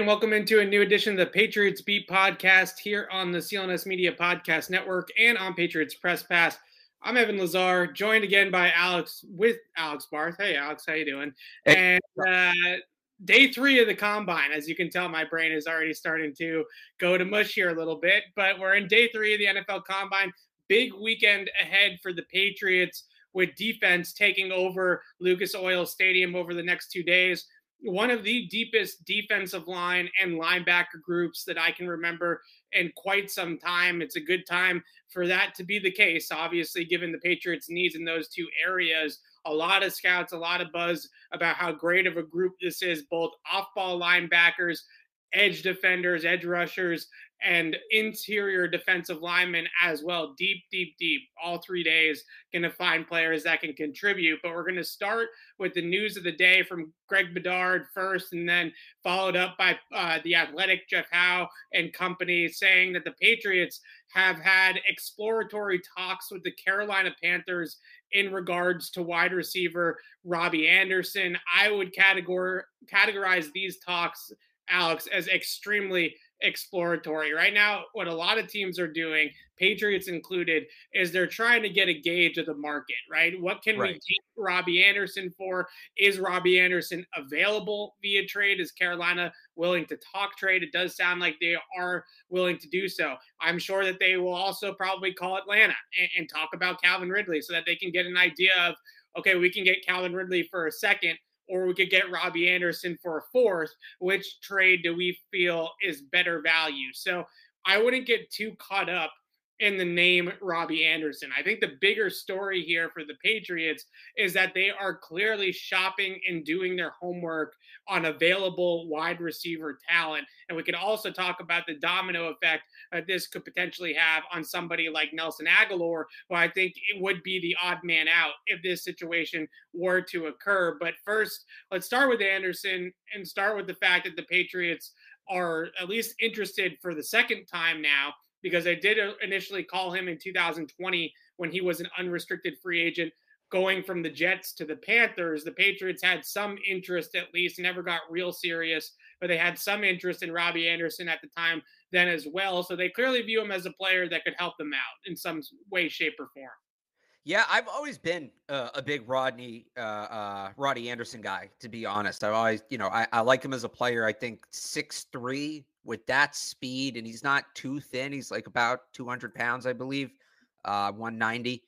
and welcome into a new edition of the Patriots Beat podcast here on the CLNS Media Podcast Network and on Patriots Press Pass. I'm Evan Lazar, joined again by Alex with Alex Barth. Hey, Alex, how you doing? Hey. And uh, day three of the combine. As you can tell, my brain is already starting to go to mush here a little bit. But we're in day three of the NFL combine. Big weekend ahead for the Patriots with defense taking over Lucas Oil Stadium over the next two days one of the deepest defensive line and linebacker groups that I can remember in quite some time. It's a good time for that to be the case, obviously, given the Patriots' needs in those two areas. A lot of scouts, a lot of buzz about how great of a group this is, both off ball linebackers, edge defenders, edge rushers, and interior defensive linemen as well. Deep, deep, deep. All three days, going to find players that can contribute. But we're going to start with the news of the day from Greg Bedard first, and then followed up by uh, the athletic Jeff Howe and company saying that the Patriots have had exploratory talks with the Carolina Panthers in regards to wide receiver Robby Anderson. I would categor- categorize these talks, Alex, as extremely exploratory. Right now, what a lot of teams are doing, Patriots included, is they're trying to get a gauge of the market, right? What can right. we get Robby Anderson for? Is Robby Anderson available via trade? Is Carolina willing to talk trade? It does sound like they are willing to do so. I'm sure that they will also probably call Atlanta and, and talk about Calvin Ridley so that they can get an idea of, okay, we can get Calvin Ridley for a second or we could get Robby Anderson for a fourth. Which trade do we feel is better value? So I wouldn't get too caught up in the name Robby Anderson. I think the bigger story here for the Patriots is that they are clearly shopping and doing their homework on available wide receiver talent. And we could also talk about the domino effect that this could potentially have on somebody like Nelson Agholor, who I think it would be the odd man out if this situation were to occur. But first, let's start with Anderson and start with the fact that the Patriots are at least interested for the second time now because I did initially call him in 2020 when he was an unrestricted free agent going from the Jets to the Panthers. The Patriots had some interest at least, never got real serious, but they had some interest in Robby Anderson at the time then as well. So they clearly view him as a player that could help them out in some way, shape, or form. Yeah, I've always been uh, a big Rodney, uh, uh, Roddy Anderson guy. To be honest, I've always, you know, I, I like him as a player. I think six three, with that speed, and he's not too thin. He's like about 200 pounds, I believe, uh, 190.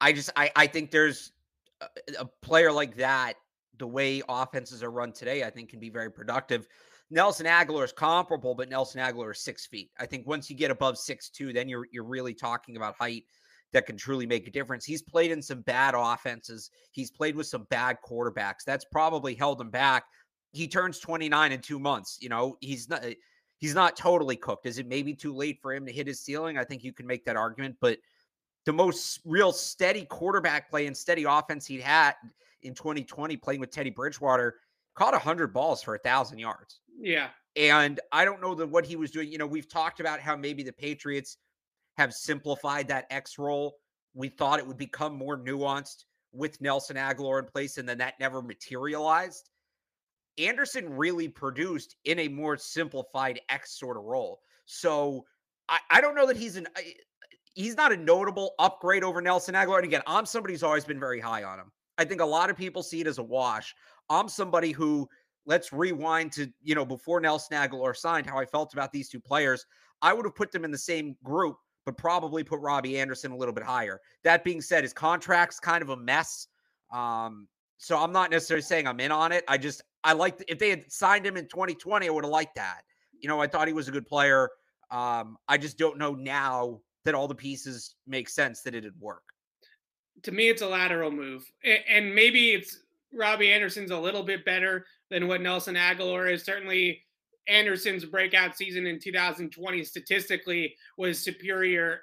I just I I think there's a, a player like that. The way offenses are run today, I think can be very productive. Nelson Agholor is comparable, but Nelson Agholor is six feet. I think once you get above six two, then you're you're really talking about height that can truly make a difference. He's played in some bad offenses. He's played with some bad quarterbacks. That's probably held him back he turns 29 in two months. You know, he's not eh, he's not totally cooked. Is it maybe too late for him to hit his ceiling? I think you can make that argument, but the most real steady quarterback play and steady offense he'd had in 2020 playing with Teddy Bridgewater caught 100 balls for a thousand yards. Yeah. And I don't know that what he was doing. You know, we've talked about how maybe the Patriots have simplified that X role. We thought it would become more nuanced with Nelson Agholor in place, and then that never materialized. Anderson really produced in a more simplified X sort of role. So I, I don't know that he's an he's not a notable upgrade over Nelson Agholor. And again, I'm somebody who's always been very high on him. I think a lot of people see it as a wash. I'm somebody who let's rewind to you know before Nelson Agholor signed how I felt about these two players. I would have put them in the same group, but probably put Robby Anderson a little bit higher. That being said, his contract's kind of a mess. Um, so I'm not necessarily saying I'm in on it. I just I liked if they had signed him in 2020, I would have liked that. You know, I thought he was a good player. Um, I just don't know now that all the pieces make sense that it'd work. To me, it's a lateral move, and maybe it's Robby Anderson's a little bit better than what Nelson Agholor is. Certainly, Anderson's breakout season in 2020 statistically was superior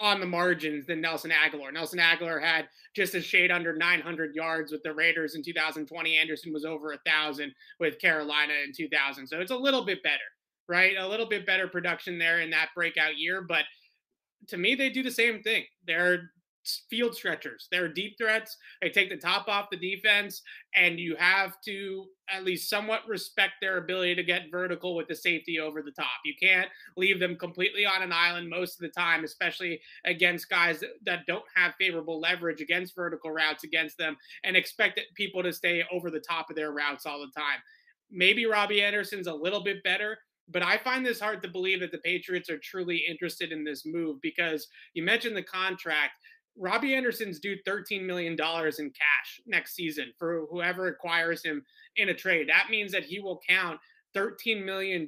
on the margins than Nelson Agholor. Nelson Agholor had just a shade under 900 yards with the Raiders in 2020. Anderson was over a thousand with Carolina in 2000. So it's a little bit better, right? A little bit better production there in that breakout year. But to me, they do the same thing. They're field stretchers. They're deep threats. They take the top off the defense, and you have to at least somewhat respect their ability to get vertical with the safety over the top. You can't leave them completely on an island most of the time, especially against guys that, don't have favorable leverage against vertical routes against them, and expect people to stay over the top of their routes all the time. Maybe Robby Anderson's a little bit better, but I find this hard to believe that the Patriots are truly interested in this move because you mentioned the contract. Robby Anderson's due $13 million in cash next season for whoever acquires him in a trade. That means that he will count $13 million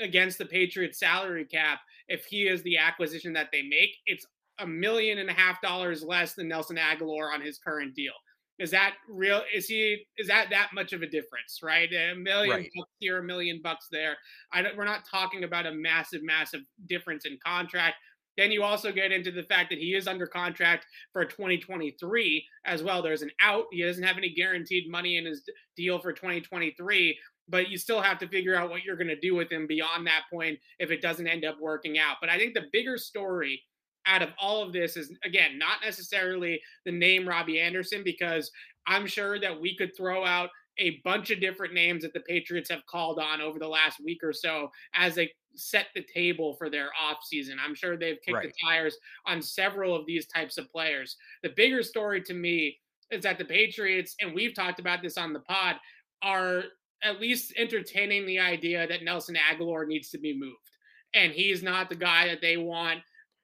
against the Patriots salary cap if he is the acquisition that they make. It's a million and a half dollars less than Nelson Agholor on his current deal. Is that real? Is he? Is that that much of a difference? Right, a million right. bucks here, a million bucks there. I don't, we're not talking about a massive, massive difference in contract. Then you also get into the fact that he is under contract for 2023 as well. There's an out. He doesn't have any guaranteed money in his deal for 2023, but you still have to figure out what you're going to do with him beyond that point if it doesn't end up working out. But I think the bigger story out of all of this is again not necessarily the name Robby Anderson because I'm sure that we could throw out a bunch of different names that the Patriots have called on over the last week or so as they set the table for their offseason. I'm sure they've kicked right. the tires on several of these types of players. The bigger story to me is that the Patriots, and we've talked about this on the pod, are at least entertaining the idea that Nelson Agholor needs to be moved. And he's not the guy that they want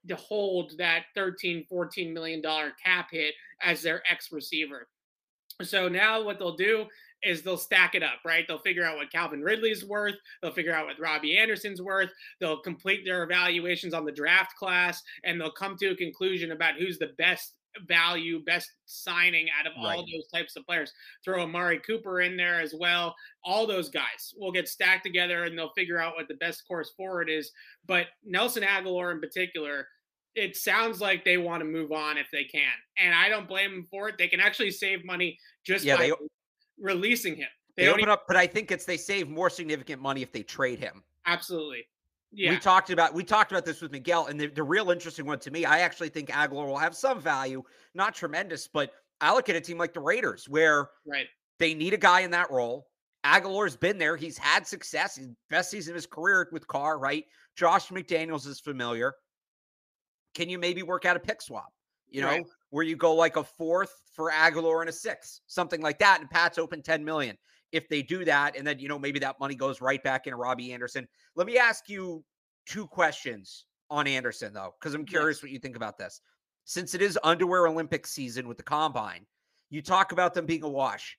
to hold that 13, 14 million dollar cap hit as their ex receiver. So now what they'll do is they'll stack it up, right? They'll figure out what Calvin Ridley's worth. They'll figure out what Robby Anderson's worth. They'll complete their evaluations on the draft class and they'll come to a conclusion about who's the best value, best signing out of all those types of players. Throw Amari Cooper in there as well. All those guys will get stacked together and they'll figure out what the best course forward is. But Nelson Agholor, in particular, it sounds like they want to move on if they can. And I don't blame them for it. They can actually save money just yeah, by they, releasing him. They, they open even, up, but I think it's they save more significant money if they trade him. Absolutely. Yeah. We talked about we talked about this with Miguel, and the, the real interesting one to me, I actually think Agholor will have some value, not tremendous, but I look at a team like the Raiders where right they need a guy in that role. Agholor's been there. He's had success. His best season of his career with Carr, right? Josh McDaniels is familiar. Can you maybe work out a pick swap? You know, right where you go like a fourth for Agholor and a six, something like that. And Pat's open 10 million. If they do that, and then, you know, maybe that money goes right back into Robby Anderson. Let me ask you two questions on Anderson, though, because I'm curious yes. what you think about this. Since it is underwear Olympic season with the combine, you talk about them being a wash.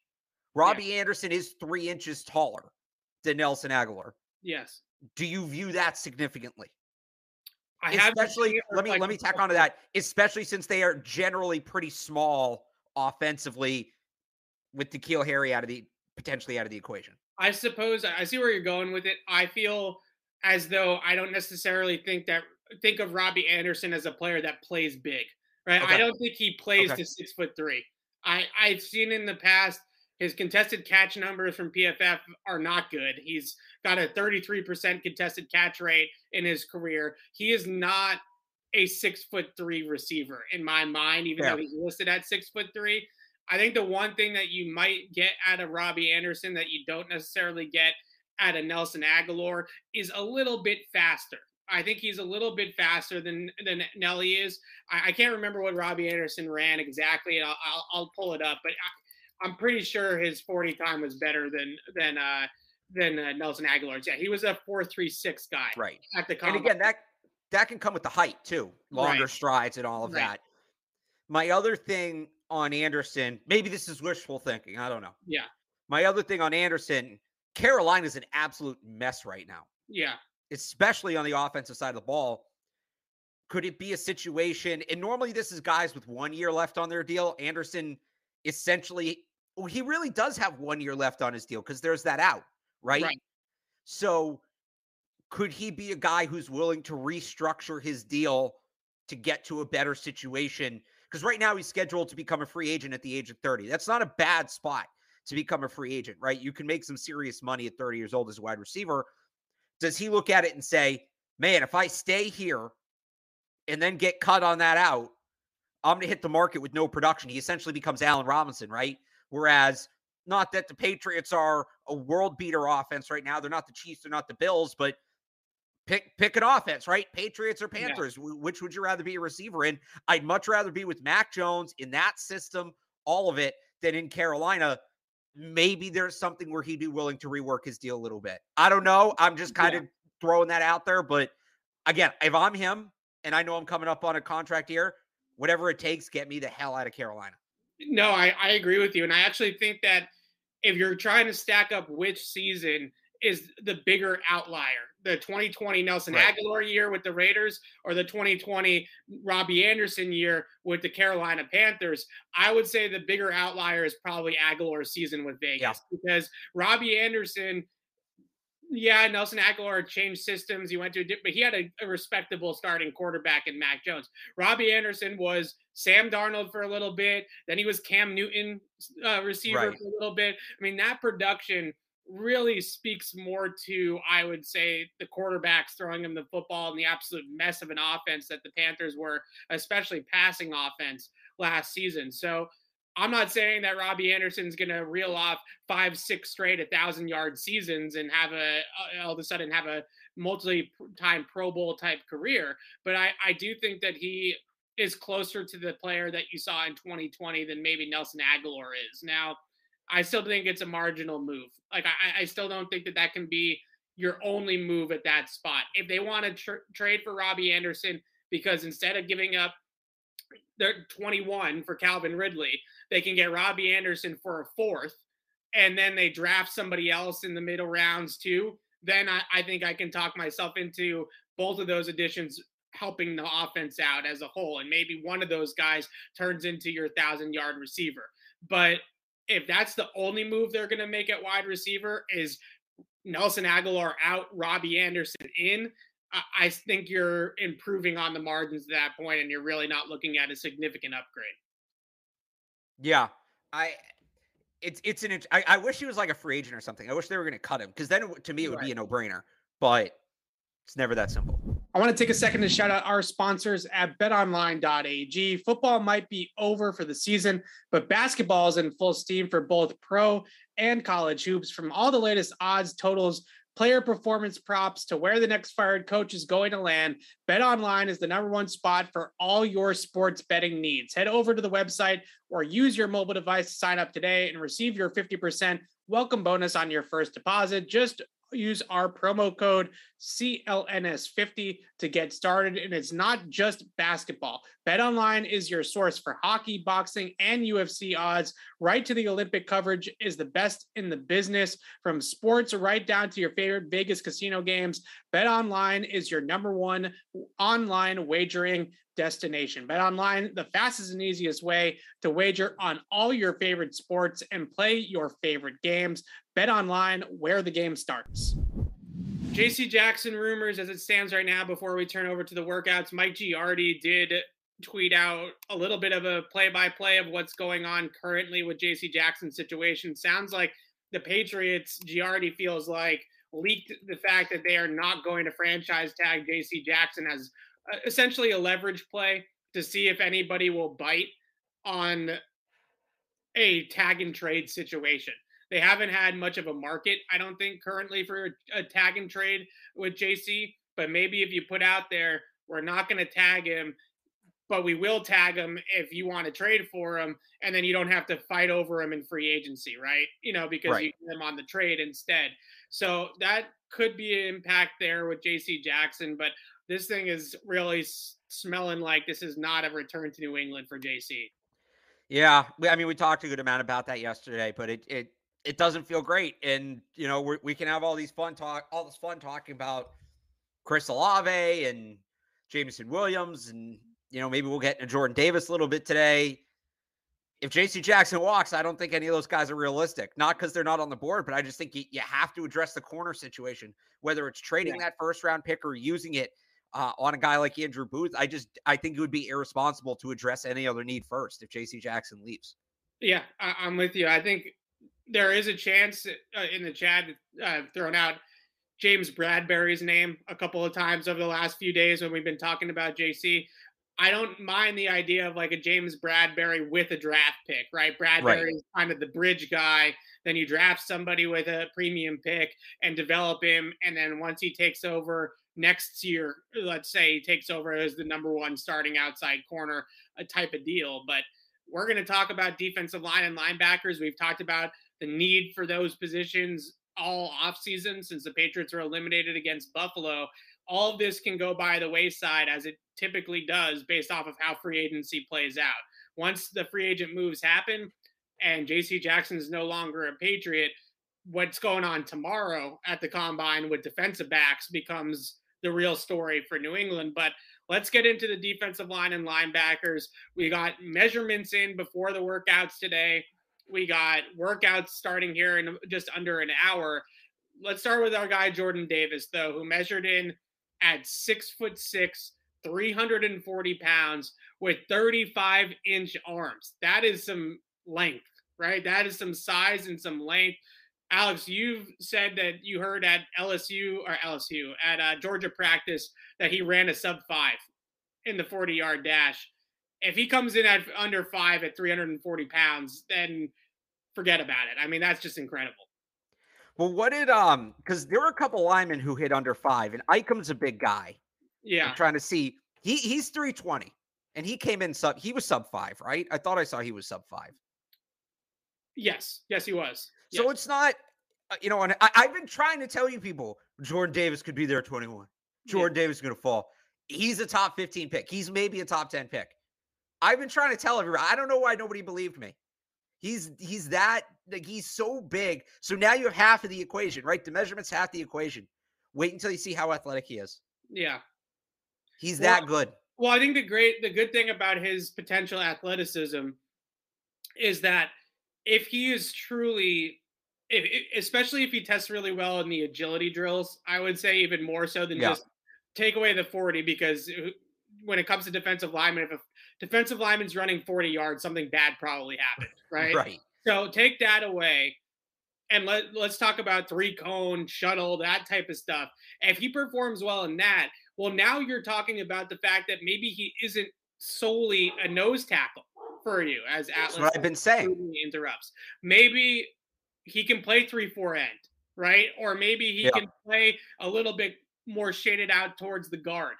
Robby yeah. Anderson is three inches taller than Nelson Agholor. Yes. Do you view that significantly? I especially let me like, let me tack onto that, especially since they are generally pretty small offensively with N'Keal Harry out of the potentially out of the equation. I suppose I see where you're going with it. I feel as though I don't necessarily think that think of Robby Anderson as a player that plays big, right? Okay. I don't think he plays okay. to six foot three. I I've seen in the past his contested catch numbers from PFF are not good. He's got a 33% contested catch rate in his career. He is not a six foot three receiver in my mind, even yeah. though he's listed at six foot three. I think the one thing that you might get out of Robby Anderson that you don't necessarily get out of Nelson Agholor is a little bit faster. I think he's a little bit faster than than Nelly is. I, I can't remember what Robby Anderson ran exactly. I'll, I'll, I'll pull it up, but I'm pretty sure his 40 time was better than than uh than uh, Nelson Agholor's. Yeah, he was a 436 guy. Right. At the combine. And again, that that can come with the height too. Longer right. strides and all of right. that. My other thing on Anderson, maybe this is wishful thinking. I don't know. Yeah. My other thing on Anderson, Carolina is an absolute mess right now. Yeah. Especially on the offensive side of the ball. Could it be a situation? And normally this is guys with one year left on their deal. Anderson essentially well, he really does have one year left on his deal because there's that out, right? right? So could he be a guy who's willing to restructure his deal to get to a better situation? Because right now he's scheduled to become a free agent at the age of 30. That's not a bad spot to become a free agent, right? You can make some serious money at 30 years old as a wide receiver. Does he look at it and say, man, if I stay here and then get cut on that out, I'm going to hit the market with no production. He essentially becomes Allen Robinson, right? Whereas, not that the Patriots are a world beater offense right now. They're not the Chiefs, they're not the Bills, but pick pick an offense, right? Patriots or Panthers. Yeah. Which would you rather be a receiver in? I'd much rather be with Mac Jones in that system, all of it, than in Carolina. Maybe there's something where he'd be willing to rework his deal a little bit. I don't know. I'm just kind yeah. of throwing that out there. But again, if I'm him and I know I'm coming up on a contract here, whatever it takes, get me the hell out of Carolina. No, I, I agree with you. And I actually think that if you're trying to stack up which season is the bigger outlier, the 2020 Nelson right. Agholor year with the Raiders or the 2020 Robby Anderson year with the Carolina Panthers, I would say the bigger outlier is probably Agholor's season with Vegas yeah. because Robby Anderson yeah, Nelson Agholor changed systems. He went to, a, but he had a, a, respectable starting quarterback in Mac Jones. Robby Anderson was Sam Darnold for a little bit. Then he was Cam Newton uh, receiver right. for a little bit. I mean, that production really speaks more to, I would say, the quarterbacks throwing him the football and the absolute mess of an offense that the Panthers were, especially passing offense last season. So I'm not saying that Robby Anderson's going to reel off five, six straight a thousand yard seasons and have a uh, all of a sudden have a multi-time Pro Bowl type career, but I I do think that he is closer to the player that you saw in 2020 than maybe Nelson Agholor is. Now, I still think it's a marginal move. Like I, I still don't think that that can be your only move at that spot. If they want to tr- trade for Robby Anderson because instead of giving up their 21 for Calvin Ridley, they can get Robby Anderson for a fourth, and then they draft somebody else in the middle rounds too, then I, I think I can talk myself into both of those additions helping the offense out as a whole. And maybe one of those guys turns into your thousand yard receiver. But if that's the only move they're going to make at wide receiver is Nelson Agholor out, Robby Anderson in, I think you're improving on the margins at that point, and you're really not looking at a significant upgrade. Yeah, I it's it's an I, I wish he was like a free agent or something. I wish they were going to cut him because then to me it would right. be a no brainer. But it's never that simple. I want to take a second to shout out our sponsors at betonline.ag. Football might be over for the season, but basketball is in full steam for both pro and college hoops. From all the latest odds, totals, player performance props to where the next fired coach is going to land, BetOnline is the number one spot for all your sports betting needs. Head over to the website or use your mobile device to sign up today and receive your 50% welcome bonus on your first deposit. Just use our promo code CLNS50 to get started. And it's not just basketball. BetOnline is your source for hockey, boxing, and UFC odds. Right to the Olympic coverage is the best in the business. From sports right down to your favorite Vegas casino games, BetOnline is your number one online wagering destination. Bet online, the fastest and easiest way to wager on all your favorite sports and play your favorite games. Bet online, where the game starts. JC Jackson rumors as it stands right now before we turn over to the workouts. Mike Giardi did tweet out a little bit of a play by play of what's going on currently with JC Jackson's situation. Sounds like the Patriots, Giardi feels like, leaked the fact that they are not going to franchise tag JC Jackson as uh, essentially a leverage play to see if anybody will bite on a tag and trade situation. They haven't had much of a market, I don't think, currently for a tag and trade with JC. But maybe if you put out there, we're not going to tag him, but we will tag him if you want to trade for him, and then you don't have to fight over him in free agency, right? You know, because right. you get him on the trade instead. So that could be an impact there with JC Jackson, but this thing is really smelling like this is not a return to New England for JC. Yeah, I mean, we talked a good amount about that yesterday, but it it it doesn't feel great, and you know we we can have all these fun talk, all this fun talking about Chris Olave and Jameson Williams, and you know maybe we'll get into Jordan Davis a little bit today. If JC Jackson walks, I don't think any of those guys are realistic. Not because they're not on the board, but I just think you, you have to address the corner situation, whether it's trading yeah. that first round pick or using it uh, on a guy like Andrew Booth. I just I think it would be irresponsible to address any other need first if J.C. Jackson leaves. Yeah, I, am with you. I think there is a chance uh, in the chat uh, thrown out James Bradberry's name a couple of times over the last few days when we've been talking about JC. I don't mind the idea of like a James Bradberry with a draft pick, right? Bradberry right. is kind of the bridge guy. Then you draft somebody with a premium pick and develop him. And then once he takes over next year, let's say he takes over as the number one starting outside corner, a type of deal. But we're going to talk about defensive line and linebackers. We've talked about the need for those positions all offseason since the Patriots were eliminated against Buffalo. All of this can go by the wayside as it typically does based off of how free agency plays out. Once the free agent moves happen and JC Jackson is no longer a Patriot, what's going on tomorrow at the combine with defensive backs becomes the real story for New England. But let's get into the defensive line and linebackers. We got measurements in before the workouts today. We got workouts starting here in just under an hour. Let's start with our guy Jordan Davis, though, who measured in at six foot six, 340 pounds with 35 inch arms. That is some length, right? That is some size and some length. Alex, you've said that you heard at LSU or LSU at uh, Georgia practice that he ran a sub five in the 40 yard dash. If he comes in at under five at 340 pounds, then forget about it. I mean, that's just incredible. Well, what did um? Because there were a couple linemen who hit under five, and Icum's a big guy. Yeah, I'm trying to see. He he's 320, and he came in sub. He was sub five, right? I thought I saw he was sub five. Yes, yes, he was. So yes. it's not, uh, you know, and I, have been trying to tell you people Jordan Davis could be there at 21. Jordan yeah. Davis is going to fall. He's a top 15 pick. He's maybe a top 10 pick. I've been trying to tell everybody. I don't know why nobody believed me. He's he's that like he's so big. So now you have half of the equation, right? The measurement's half the equation. Wait until you see how athletic he is. Yeah. He's well, that good. Well, I think the great the good thing about his potential athleticism is that if he is truly if, especially if he tests really well in the agility drills, I would say even more so than yeah. just take away the 40 because uh, when it comes to defensive linemen, if a defensive lineman's running 40 yards, something bad probably happened, right? right. So take that away and let, let's talk about three cone, shuttle, that type of stuff. If he performs well in that, well, now you're talking about the fact that maybe he isn't solely a nose tackle for you, as Atlas That's what I've been saying. interrupts. Maybe he can play three four end, right? Or maybe he yeah. can play a little bit more shaded out towards the guard.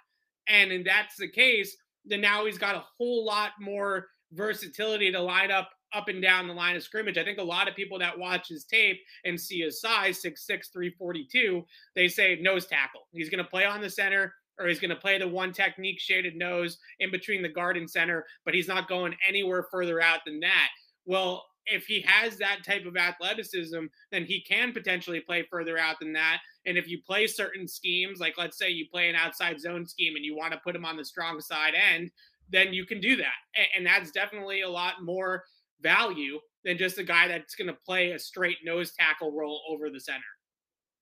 And if that's the case, then now he's got a whole lot more versatility to line up up and down the line of scrimmage. I think a lot of people that watch his tape and see his size, 6'6, 342, they say nose tackle. He's going to play on the center or he's going to play the one technique shaded nose in between the guard and center, but he's not going anywhere further out than that. Well, if he has that type of athleticism, then he can potentially play further out than that. And if you play certain schemes, like let's say you play an outside zone scheme and you want to put him on the strong side end, then you can do that. And that's definitely a lot more value than just a guy that's going to play a straight nose tackle role over the center.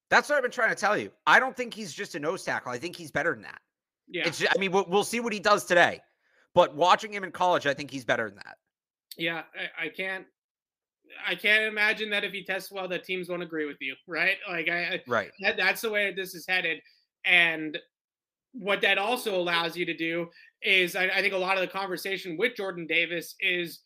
That's what I've been trying to tell you. I don't think he's just a nose tackle. I think he's better than that. Yeah. It's just, I mean, we'll, we'll see what he does today. But watching him in college, I think he's better than that. Yeah, I, I can't I can't imagine that if he tests well, that teams won't agree with you, right? Like, I, right. That, that's the way this is headed, and what that also allows you to do is, I, I think a lot of the conversation with Jordan Davis is,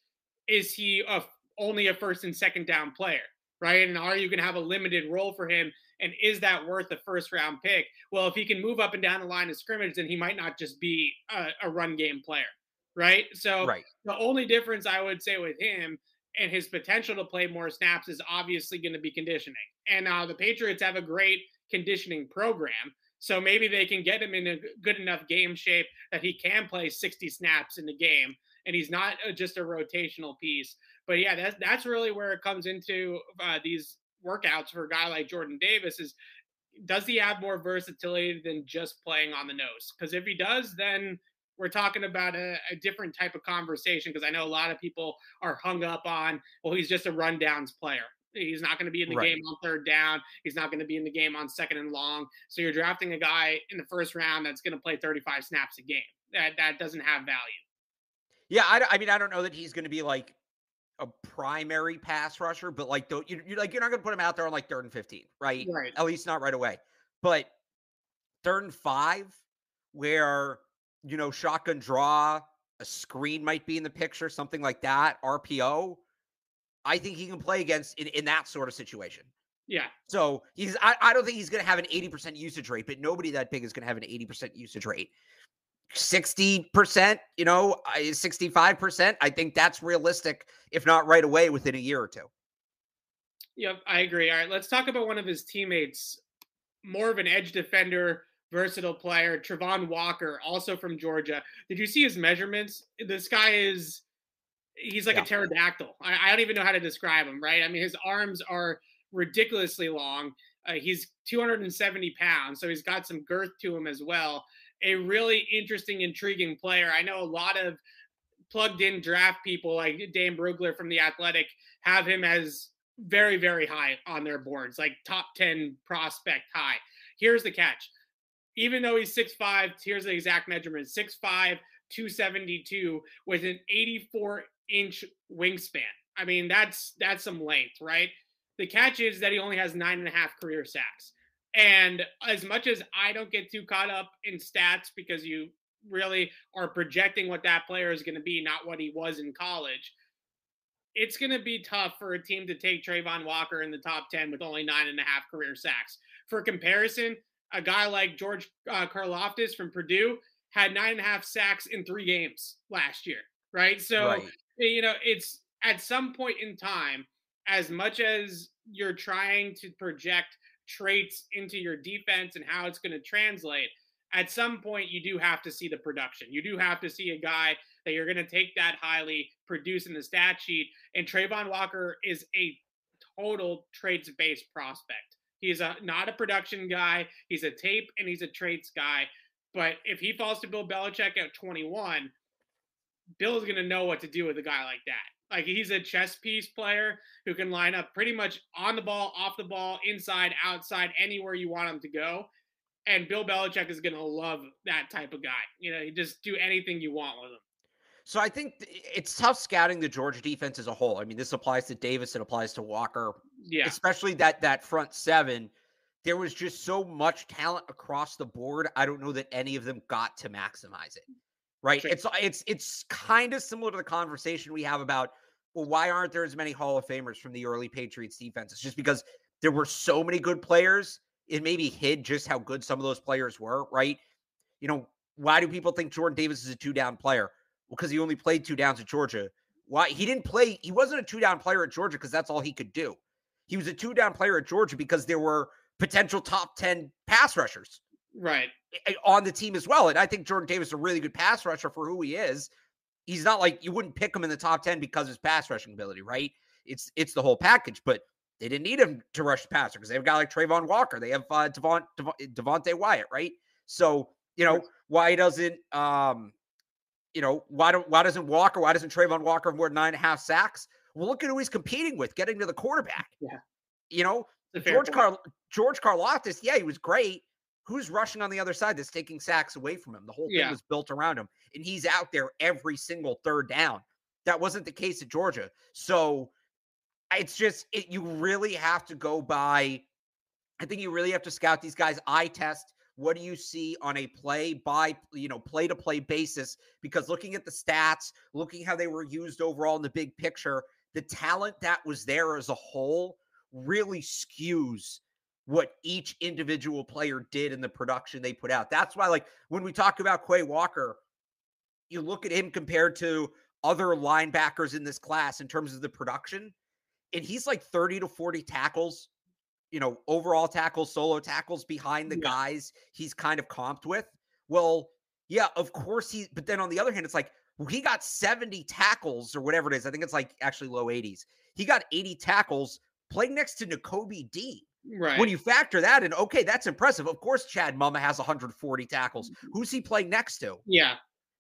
is he a, only a first and second down player, right? And are you going to have a limited role for him? And is that worth a first round pick? Well, if he can move up and down the line of scrimmage, then he might not just be a, a run game player, right? So right. the only difference I would say with him and his potential to play more snaps is obviously going to be conditioning. And uh, the Patriots have a great conditioning program. So maybe they can get him in a good enough game shape that he can play 60 snaps in the game and he's not uh, just a rotational piece. But yeah, that's that's really where it comes into uh, these workouts for a guy like Jordan Davis is does he have more versatility than just playing on the nose? Because if he does, then we're talking about a, a different type of conversation because I know a lot of people are hung up on, well, he's just a rundowns player. He's not going to be in the right. game on third down. He's not going to be in the game on second and long. So you're drafting a guy in the first round that's going to play 35 snaps a game. That that doesn't have value. Yeah, I, I mean, I don't know that he's going to be like a primary pass rusher, but like, don't you, you're like you're not going to put him out there on like third and 15, right? Right. At least not right away. But third and five, where you know, shotgun draw, a screen might be in the picture, something like that, RPO. I think he can play against in, in that sort of situation. Yeah. So he's I, I don't think he's gonna have an 80% usage rate, but nobody that big is gonna have an 80% usage rate. 60%, you know, 65%. I think that's realistic, if not right away within a year or two. Yep, I agree. All right, let's talk about one of his teammates, more of an edge defender, versatile player, Travon Walker, also from Georgia. Did you see his measurements? This guy is he's like yeah. a pterodactyl. I, I, don't even know how to describe him, right? I mean, his arms are ridiculously long. Uh, he's 270 pounds, so he's got some girth to him as well a really interesting, intriguing player. I know a lot of plugged in draft people like Dane Brugler from The Athletic have him as very, very high on their boards, like top 10 prospect high. Here's the catch. Even though he's 6'5, here's the exact measurement 6'5, 272 with an 84 inch wingspan. I mean, that's that's some length, right? The catch is that he only has nine and a half career sacks. And as much as I don't get too caught up in stats because you really are projecting what that player is going to be, not what he was in college, it's going to be tough for a team to take Travon Walker in the top 10 with only nine and a half career sacks. For comparison, a guy like George uh, Karlaftis from Purdue had nine and a half sacks in three games last year, right? So, right. you know, it's at some point in time, as much as you're trying to project traits into your defense and how it's going to translate, at some point you do have to see the production. You do have to see a guy that you're going to take that highly, produce in the stat sheet. And Travon Walker is a total traits based prospect. He's a not a production guy. He's a tape and he's a traits guy. But if he falls to Bill Belichick at 21, Bill's going to know what to do with a guy like that. Like he's a chess piece player who can line up pretty much on the ball, off the ball, inside, outside, anywhere you want him to go. And Bill Belichick is going to love that type of guy. You know, you just do anything you want with him. So I think it's tough scouting the Georgia defense as a whole. I mean, this applies to Davis, it applies to Walker. Yeah. Especially that that front seven. There was just so much talent across the board. I don't know that any of them got to maximize it. Right? Sure. It's it's it's kind of similar to the conversation we have about well, why aren't there as many Hall of Famers from the early Patriots defenses? Just because there were so many good players, it maybe hid just how good some of those players were, right? You know, why do people think Jordan Davis is a two down player? Well, because he only played two downs at Georgia. Why he didn't play, he wasn't a two down player at Georgia because that's all he could do. He was a two down player at Georgia because there were potential top 10 pass rushers. Right. On the team as well. And I think Jordan Davis is a really good pass rusher for who he is he's not like you wouldn't pick him in the top 10 because of his pass rushing ability, right? It's it's the whole package, but they didn't need him to rush the passer because they have a guy like Travon Walker. They have uh, Devon, Devon, Devonte Wyatt, right? So, you know, why doesn't um, you know, why don't why doesn't Walker, why doesn't Travon Walker have more than nine and a half sacks? Well, look at who he's competing with, getting to the quarterback. Yeah. You know, George Car George Karlaftis, yeah, he was great, who's rushing on the other side that's taking sacks away from him? The whole thing yeah. was built around him, and he's out there every single third down. That wasn't the case at Georgia. So it's just it, you really have to go by. I think you really have to scout these guys. Eye test. What do you see on a play by you know play to play basis? Because looking at the stats, looking how they were used overall in the big picture, the talent that was there as a whole really skews what each individual player did in the production they put out. That's why, like, when we talk about Quay Walker, you look at him compared to other linebackers in this class in terms of the production, and he's like 30 to 40 tackles, you know, overall tackles, solo tackles behind the yeah. guys he's kind of comped with. Well, yeah, of course he, but then on the other hand, it's like, he got 70 tackles or whatever it is. I think it's like actually low 80s. He got 80 tackles playing next to Nakobe Dean Right. When you factor that in, okay, that's impressive. Of course, Chad Muma has 140 tackles. Mm-hmm. Who's he playing next to? Yeah.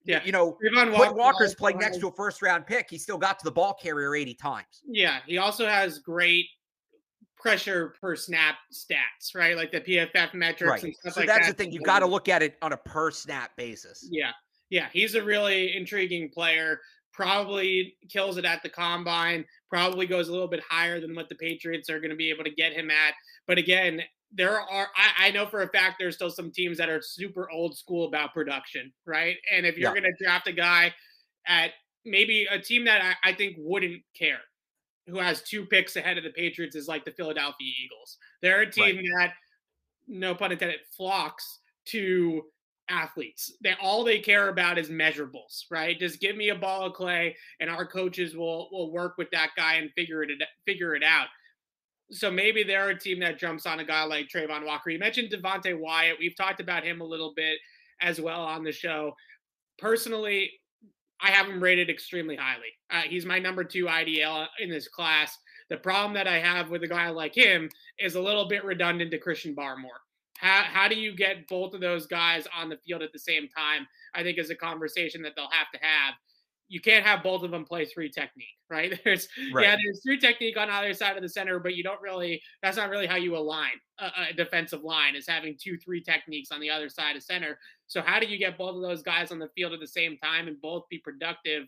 Yeah. You know, Walker, Walker's playing next to a first round pick. He still got to the ball carrier 80 times. Yeah. He also has great pressure per snap stats, right? Like the PFF metrics right. and stuff so like that's the thing. You've got to look at it on a per snap basis. Yeah. Yeah. He's a really intriguing player probably kills it at the combine, probably goes a little bit higher than what the Patriots are going to be able to get him at. But again, there are I, I, know for a fact there's still some teams that are super old school about production, right? And if you're yeah. gonna draft a guy at maybe a team that I, I, think wouldn't care, who has two picks ahead of the Patriots is like the Philadelphia Eagles. They're a team right. that, no pun intended, flocks to athletes. They all they care about is measurables, right? Just give me a ball of clay, and our coaches will will work with that guy and figure it figure it out so maybe they're a team that jumps on a guy like Travon Walker. You mentioned Devonte Wyatt. We've talked about him a little bit as well on the show. Personally, I have him rated extremely highly. Uh, he's my number two IDL in this class. The problem that I have with a guy like him is a little bit redundant to Christian Barmore. How, how do you get both of those guys on the field at the same time? I think is a conversation that they'll have to have you can't have both of them play three technique, right? There's right. yeah, there's three technique on either side of the center, but you don't really. That's not really how you align a, a, defensive line is having two three techniques on the other side of center. So how do you get both of those guys on the field at the same time and both be productive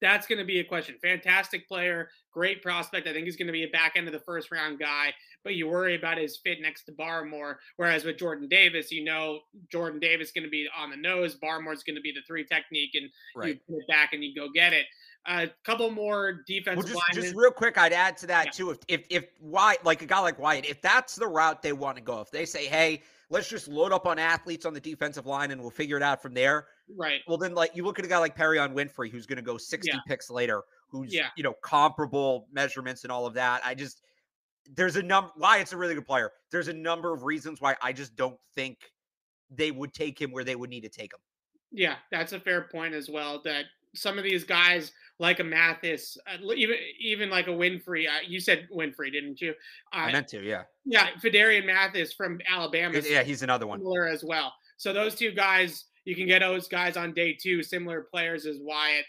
that's going to be a question. Fantastic player, great prospect. I think he's going to be a back end of the first round guy, but you worry about his fit next to Barmore. Whereas with Jordan Davis, you know Jordan Davis is going to be on the nose. Barmore's going to be the three technique, and right. you put it back and you go get it. A uh, couple more defensive well, just, just, real quick, I'd add to that yeah. too. If if if Wyatt, like a guy like Wyatt, if that's the route they want to go, if they say, hey, let's just load up on athletes on the defensive line and we'll figure it out from there. Right. Well, then, like you look at a guy like Perrion Winfrey, who's going to go 60 yeah. picks later, who's yeah. you know comparable measurements and all of that. I just there's a number why it's a really good player. There's a number of reasons why I just don't think they would take him where they would need to take him. Yeah, that's a fair point as well. That some of these guys like a Mathis, uh, even even like a Winfrey. Uh, you said Winfrey, didn't you? Uh, I meant to, yeah. Yeah, Phidarian Mathis from Alabama. Yeah, he's another one. Similar as well. So those two guys, you can get those guys on day two, similar players as Wyatt.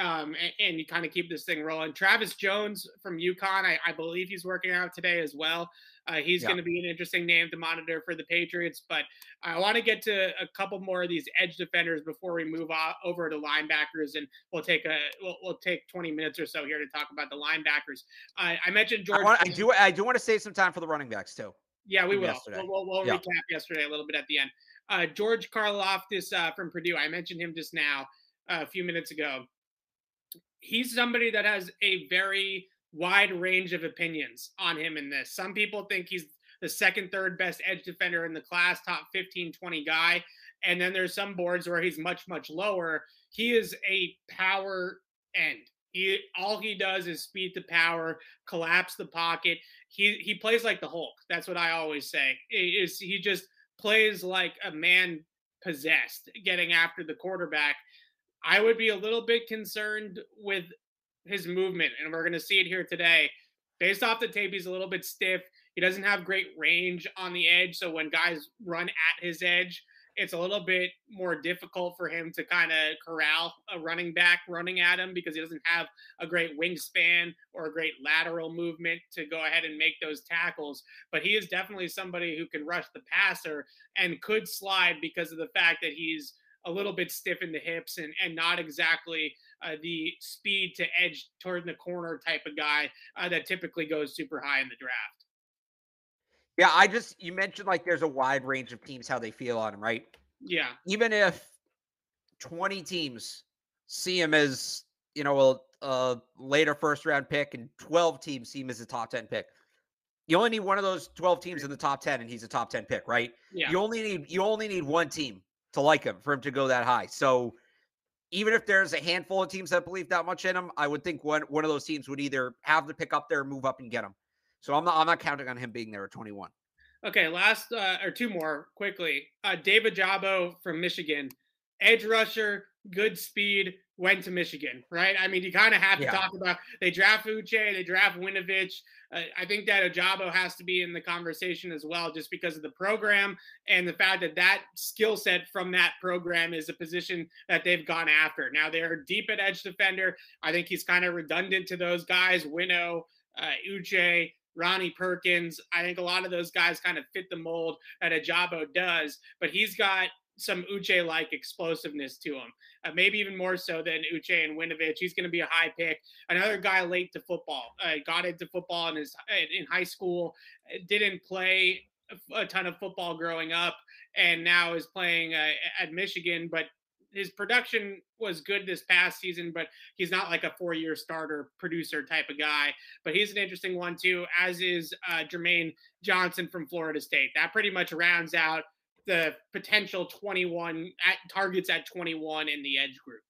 Um, and, and, you kind of keep this thing rolling. Travis Jones from UConn, I, I believe he's working out today as well. Uh, he's yeah. going to be an interesting name to monitor for the Patriots. But I want to get to a couple more of these edge defenders before we move on, over to linebackers, and we'll take a we'll, we'll take 20 minutes or so here to talk about the linebackers. Uh, I mentioned George. I, want, I, do I do want to save some time for the running backs too. Yeah, we will. Yesterday. We'll, we'll, we'll yeah. recap yesterday a little bit at the end. Uh, George Karlaftis uh, from Purdue. I mentioned him just now uh, a few minutes ago. He's somebody that has a very wide range of opinions on him in this. Some people think he's the second, third best edge defender in the class, top 15, 20 guy. And then there's some boards where he's much, much lower. He is a power end. He all he does is speed the power, collapse the pocket. He he plays like the Hulk. That's what I always say. Is he just plays like a man possessed, getting after the quarterback. I would be a little bit concerned with his movement, and we're going to see it here today. Based off the tape, he's a little bit stiff. He doesn't have great range on the edge, so when guys run at his edge, it's a little bit more difficult for him to kind of corral a running back running at him because he doesn't have a great wingspan or a great lateral movement to go ahead and make those tackles. But he is definitely somebody who can rush the passer and could slide because of the fact that he's a little bit stiff in the hips and, and not exactly uh, the speed to edge toward the corner type of guy uh, that typically goes super high in the draft. Yeah, I just you mentioned like there's a wide range of teams how they feel on him, right? Yeah. Even if 20 teams see him as you know a, a later first round pick and 12 teams see him as a top 10 pick. You only need one of those 12 teams in the top 10 and he's a top 10 pick, right? Yeah. You only need you only need one team to like him for him to go that high. So even if there's a handful of teams that believe that much in him, I would think one one of those teams would either have to pick up there, move up, and get him. So I'm not I'm not counting on him being there at 21. Okay, last uh, or two more quickly. Uh, David Ojabo from Michigan, edge rusher, good speed, went to Michigan, right? I mean, you kind of have to yeah. talk about they draft Uche, they draft Winovich. Uh, I think that Ojabo has to be in the conversation as well, just because of the program and the fact that that skill set from that program is a position that they've gone after. Now they're deep at edge defender. I think he's kind of redundant to those guys, Winnow, uh, Uche, Ronnie Perkins. I think a lot of those guys kind of fit the mold that Ojabo does, but he's got some Uche like explosiveness to him. Uh, maybe even more so than Uche and Winovich. He's going to be a high pick. Another guy late to football. Uh, got into football in his in high school. Didn't play a ton of football growing up, and now is playing uh, at Michigan. But his production was good this past season, but he's not like a four-year starter producer type of guy. But he's an interesting one too, as is uh, Jermaine Johnson from Florida State. That pretty much rounds out the potential 21 at targets at 21 in the edge group.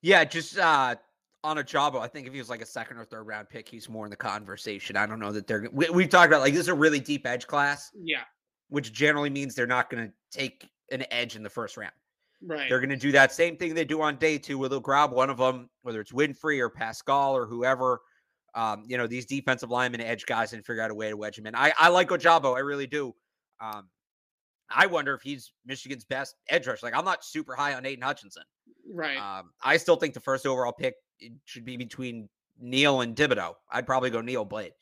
Yeah, just uh on Ojabo, I think if he was like a second or third round pick, he's more in the conversation. I don't know that they're we, we've talked about like this is a really deep edge class. Yeah. Which generally means they're not going to take an edge in the first round. Right. They're going to do that same thing they do on day two, where they'll grab one of them, whether it's Winfrey or Pascal or whoever. Um, you know, these defensive linemen, edge guys, and figure out a way to wedge him in. I, I like Ojabo, I really do. Um, I wonder if he's Michigan's best edge rusher. Like I'm not super high on Aidan Hutchinson. Right. Um, I still think the first overall pick should be between Neal and Thibodeaux. I'd probably go Neal Blade.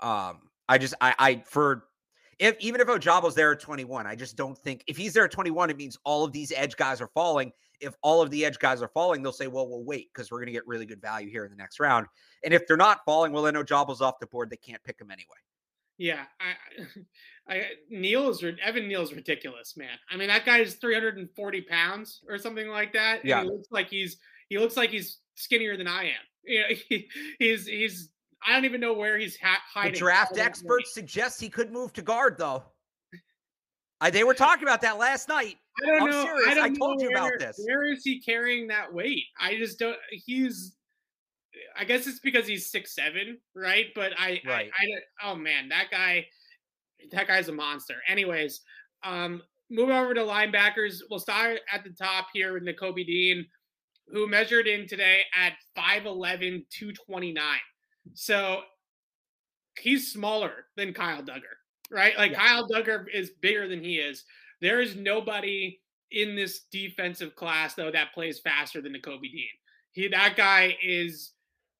Um, I just I I for if even if Ojabo's there at 21, I just don't think if he's there at 21, it means all of these edge guys are falling. If all of the edge guys are falling, they'll say, well, we'll wait because we're going to get really good value here in the next round. And if they're not falling, well, then Ojabo's off the board. They can't pick him anyway. Yeah, I, I Neal is Evan Neal's ridiculous, man. I mean, that guy is 340 pounds or something like that. Yeah, he looks like he's he looks like he's skinnier than I am. You know, he, he's he's I don't even know where he's ha- hiding. The draft experts suggest he could move to guard, though. I, they were talking about that last night. I don't I'm know. Serious. I, don't I told know you where, about this. Where is he carrying that weight? I just don't. He's. I guess it's because he's six seven, right? But I, right. I, I, oh man, that guy, that guy's a monster. Anyways, um, moving over to linebackers, we'll start at the top here with Nakobe Dean, who measured in today at 5'11", 229. So he's smaller than Kyle Dugger, right? Like yeah. Kyle Dugger is bigger than he is. There is nobody in this defensive class though that plays faster than Nakobe Dean. He that guy is,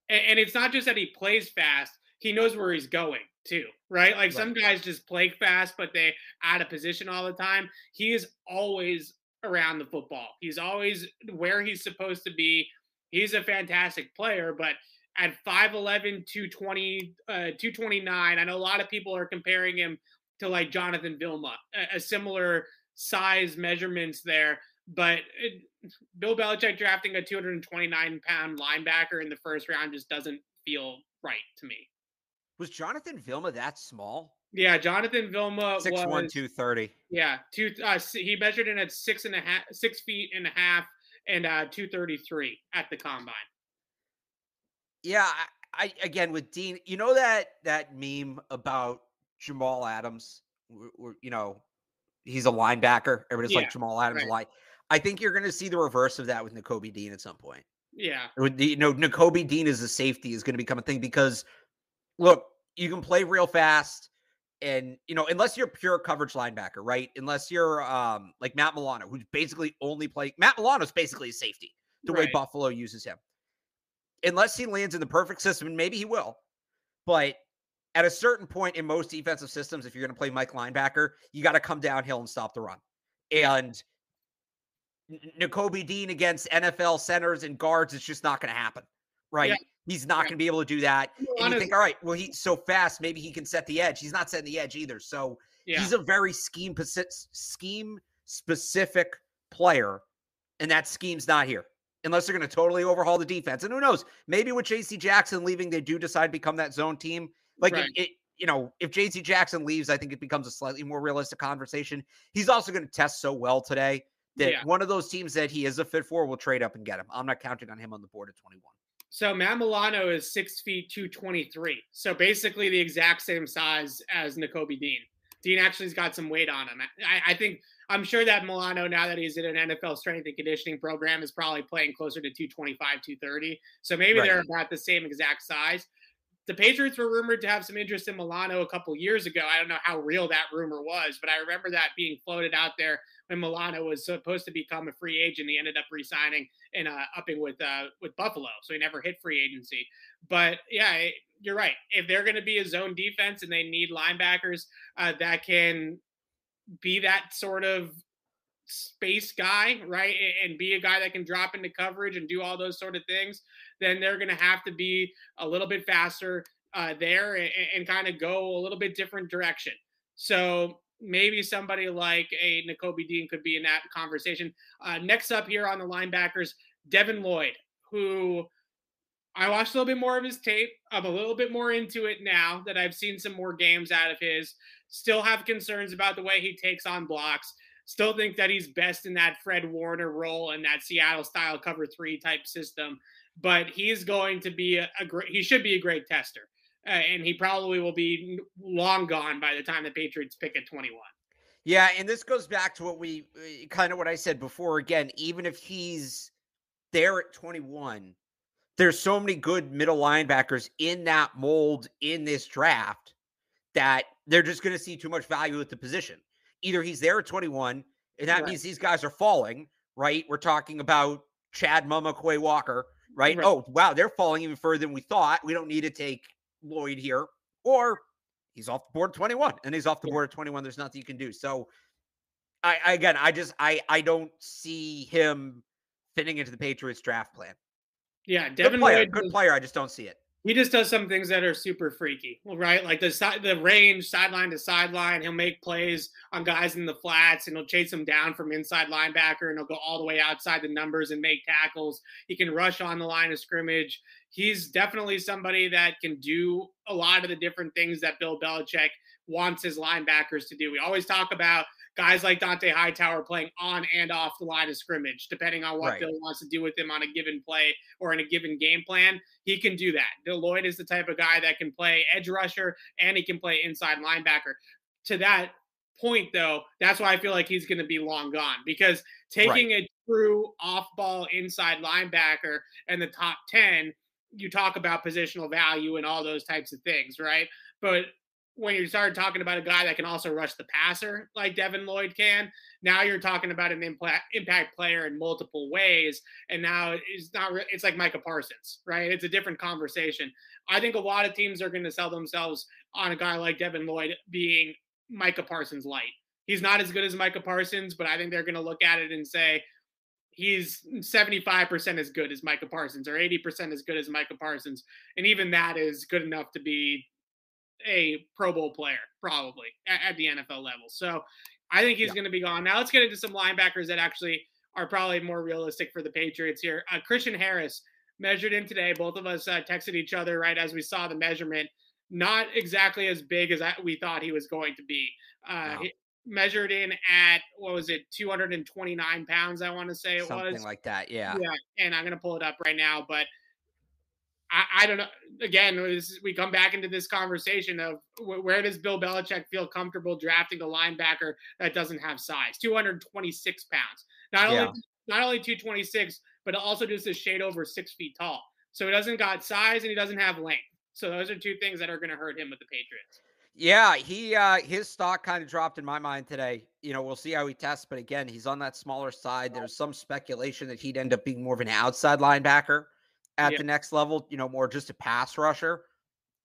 and it's not just that he plays fast; he knows where he's going too, right? Like right. some guys just play fast, but they out of position all the time. He is always around the football. He's always where he's supposed to be. He's a fantastic player, but at 5'11, 220, uh, 229. I know a lot of people are comparing him to like Jonathan Vilma, a, a similar size measurements there. But it, Bill Belichick drafting a 229 pound linebacker in the first round just doesn't feel right to me. Was Jonathan Vilma that small? Yeah, Jonathan Vilma six was one two thirty. Yeah, two. Uh, he measured in at six and a half, six feet and a half, and uh, two thirty three at the combine. Yeah, I, I, again with Dean, you know that that meme about Jamal Adams, you know, he's a linebacker. Everybody's yeah, like Jamal Adams right. line. I think you're going to see the reverse of that with Nakobe Dean at some point. Yeah, you know, Nakobe Dean as a safety is going to become a thing because, look, you can play real fast, and you know, unless you're pure coverage linebacker, right? Unless you're um like Matt Milano, who's basically only play Matt Milano's basically a safety the right. way Buffalo uses him unless he lands in the perfect system, and maybe he will. But at a certain point in most defensive systems, if you're going to play Mike linebacker, you got to come downhill and stop the run. And Nakobe Dean against NFL centers and guards, it's just not going to happen. Right. Yeah. He's not going to be able to do that. And you think, all right, well, he's so fast, maybe he can set the edge. He's not setting the edge either. So yeah. he's a very scheme scheme specific player, and that scheme's not here unless they're going to totally overhaul the defense. And who knows? Maybe with JC Jackson leaving, they do decide to become that zone team. Like right. it, it, you know, if JC Jackson leaves, I think it becomes a slightly more realistic conversation. He's also going to test so well today that yeah. one of those teams that he is a fit for will trade up and get him. I'm not counting on him on the board at 21. So Matt Milano is six feet two twenty three. So basically the exact same size as Nakobe Dean. Dean actually's got some weight on him. I, I think I'm sure that Milano, now that he's in an NFL strength and conditioning program, is probably playing closer to 225, 230. So maybe right. they're about the same exact size. The Patriots were rumored to have some interest in Milano a couple years ago. I don't know how real that rumor was, but I remember that being floated out there when Milano was supposed to become a free agent. He ended up re-signing and uh, upping with uh, with Buffalo, so he never hit free agency. But yeah, you're right. If they're going to be a zone defense and they need linebackers uh, that can be that sort of space guy, right, and be a guy that can drop into coverage and do all those sort of things, then they're going to have to be a little bit faster uh, there and, and kind of go a little bit different direction. So maybe somebody like a Nakobe Dean could be in that conversation. Uh, next up here on the linebackers, Devin Lloyd, who I watched a little bit more of his tape. I'm a little bit more into it now that I've seen some more games out of his. Still have concerns about the way he takes on blocks. Still think that he's best in that Fred Warner role and that Seattle style cover three type system. But he's going to be a, a great, he should be a great tester. Uh, and he probably will be long gone by the time the Patriots pick at 21. Yeah, and this goes back to what we uh, kind of what I said before. Again, even if he's there at 21, there's so many good middle linebackers in that mold in this draft that they're just going to see too much value at the position. Either he's there at 21, and that right. means these guys are falling, right? We're talking about Chad Muma, Quay Walker, right? right? Oh, wow, they're falling even further than we thought. We don't need to take Lloyd here, or he's off the board 21 and he's off the board at 21. There's nothing you can do. So I, I again, I just, I, I don't see him fitting into the Patriots draft plan. Yeah, Devin good player, Lloyd good player. I just don't see it. He just does some things that are super freaky, right? Like the side, the range, sideline to sideline. He'll make plays on guys in the flats, and he'll chase them down from inside linebacker, and he'll go all the way outside the numbers and make tackles. He can rush on the line of scrimmage. He's definitely somebody that can do a lot of the different things that Bill Belichick wants his linebackers to do. We always talk about guys like Dont'a Hightower playing on and off the line of scrimmage, depending on what right. Bill wants to do with him on a given play or in a given game plan. He can do that. Bill Lloyd is the type of guy that can play edge rusher and he can play inside linebacker. To that point, though, that's why I feel like he's going to be long gone because taking right. a true off ball inside linebacker and the top 10, you talk about positional value and all those types of things, right? But when you start talking about a guy that can also rush the passer like Devin Lloyd can, now you're talking about an impact player in multiple ways. And now it's not it's like Micah Parsons, right? It's a different conversation. I think a lot of teams are going to sell themselves on a guy like Devin Lloyd being Micah Parsons light. He's not as good as Micah Parsons, but I think they're going to look at it and say he's 75% as good as Micah Parsons or 80% as good as Micah Parsons. And even that is good enough to be a Pro Bowl player, probably at, at the NFL level. So I think he's yeah. going to be gone. Now let's get into some linebackers that actually are probably more realistic for the Patriots here. Uh, Christian Harris measured in today. Both of us uh, texted each other right as we saw the measurement. Not exactly as big as I, we thought he was going to be. Uh, no. Measured in at what was it, 229 pounds? I want to say it Something was something like that. Yeah. Yeah, and I'm to pull it up right now, but I, I, don't know. Again, we come back into this conversation of where does Bill Belichick feel comfortable drafting a linebacker that doesn't have size? 226 pounds. Not yeah. only not only 226, but also just a shade over six feet tall. So he doesn't got size and he doesn't have length. So those are two things that are going to hurt him with the Patriots. Yeah, he uh his stock kind of dropped in my mind today. You know, we'll see how he tests, but again, he's on that smaller side. There's some speculation that he'd end up being more of an outside linebacker at yeah. the next level, you know, more just a pass rusher.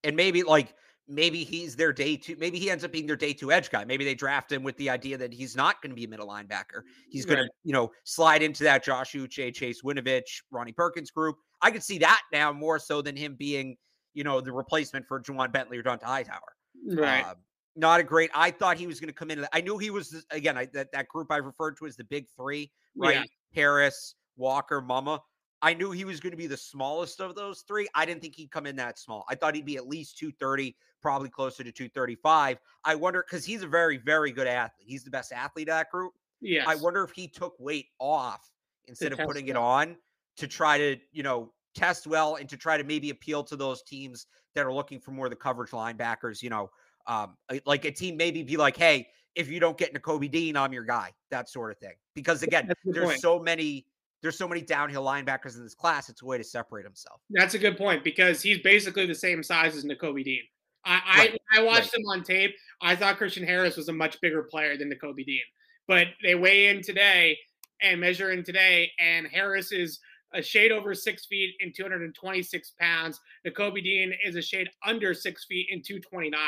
And maybe like maybe he's their day two, maybe he ends up being their day two edge guy. Maybe they draft him with the idea that he's not going to be a middle linebacker. He's going to, you know, slide into that Josh Uche, Chase Winovich, Ronnie Perkins group. I could see that now more so than him being, you know, the replacement for Ja'Whaun Bentley or Dont'a Hightower. Right. Uh, not a great. I thought he was going to come in. I knew he was again. I, that that group I referred to as the big three, right? Yeah. Harris, Walker, Muma. I knew he was going to be the smallest of those three. I didn't think he'd come in that small. I thought he'd be at least 230, probably closer to 235. I wonder because he's a very, very good athlete. He's the best athlete of that group. Yeah. I wonder if he took weight off instead of putting it on to try to, you know, test well and to try to maybe appeal to those teams that are looking for more of the coverage linebackers, you know, um, like a team maybe be like, hey, if you don't get Nakobe Dean, I'm your guy, that sort of thing. Because again, there's point. so many there's so many downhill linebackers in this class. It's a way to separate himself. That's a good point because he's basically the same size as Nakobe Dean. I right. I, I, watched right. him on tape. I thought Christian Harris was a much bigger player than Nakobe Dean, but they weigh in today and measure in today, and Harris is a shade over six feet and 226 pounds. Nakobe Dean is a shade under six feet and 229.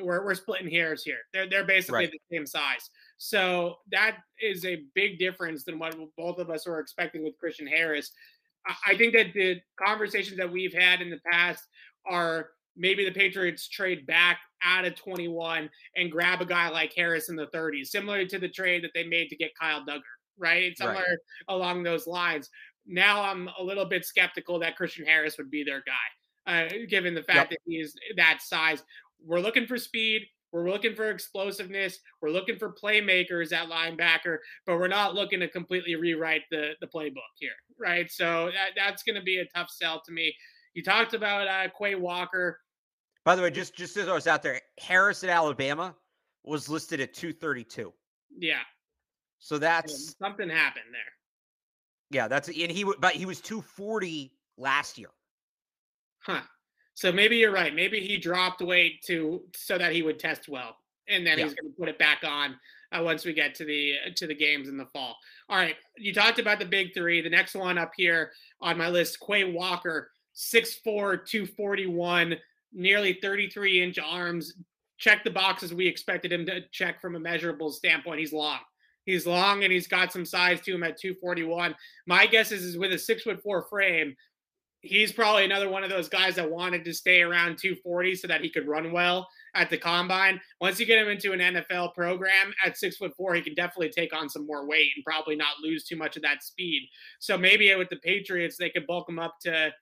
We're, we're splitting hairs here. They're they're basically right. the same size. So that is a big difference than what both of us were expecting with Christian Harris. I think that the conversations that we've had in the past are maybe the Patriots trade back out of 21 and grab a guy like Harris in the 30s, similar to the trade that they made to get Kyle Dugger, right? Somewhere right. along those lines. Now I'm a little bit skeptical that Christian Harris would be their guy, uh, given the fact yep. that he's that size. We're looking for speed. We're looking for explosiveness. We're looking for playmakers at linebacker, but we're not looking to completely rewrite the the playbook here, right? So that, that's going to be a tough sell to me. You talked about uh, Quay Walker. By the way, just just as I was out there, Harris at Alabama was listed at 232. Yeah. So that's something happened there. Yeah, that's and he but he was 240 last year. Huh. So maybe you're right. Maybe he dropped weight to so that he would test well, and then yeah. he's going to put it back on uh, once we get to the to the games in the fall. All right, you talked about the big three. The next one up here on my list, Quay Walker, 6'4", 241, nearly 33 inch arms. Check the boxes we expected him to check from a measurable standpoint. He's long. He's long and he's got some size to him at 241. My guess is, is with a six foot four frame, he's probably another one of those guys that wanted to stay around 240 so that he could run well at the combine. Once you get him into an NFL program at six foot four, he can definitely take on some more weight and probably not lose too much of that speed. So maybe with the Patriots, they could bulk him up to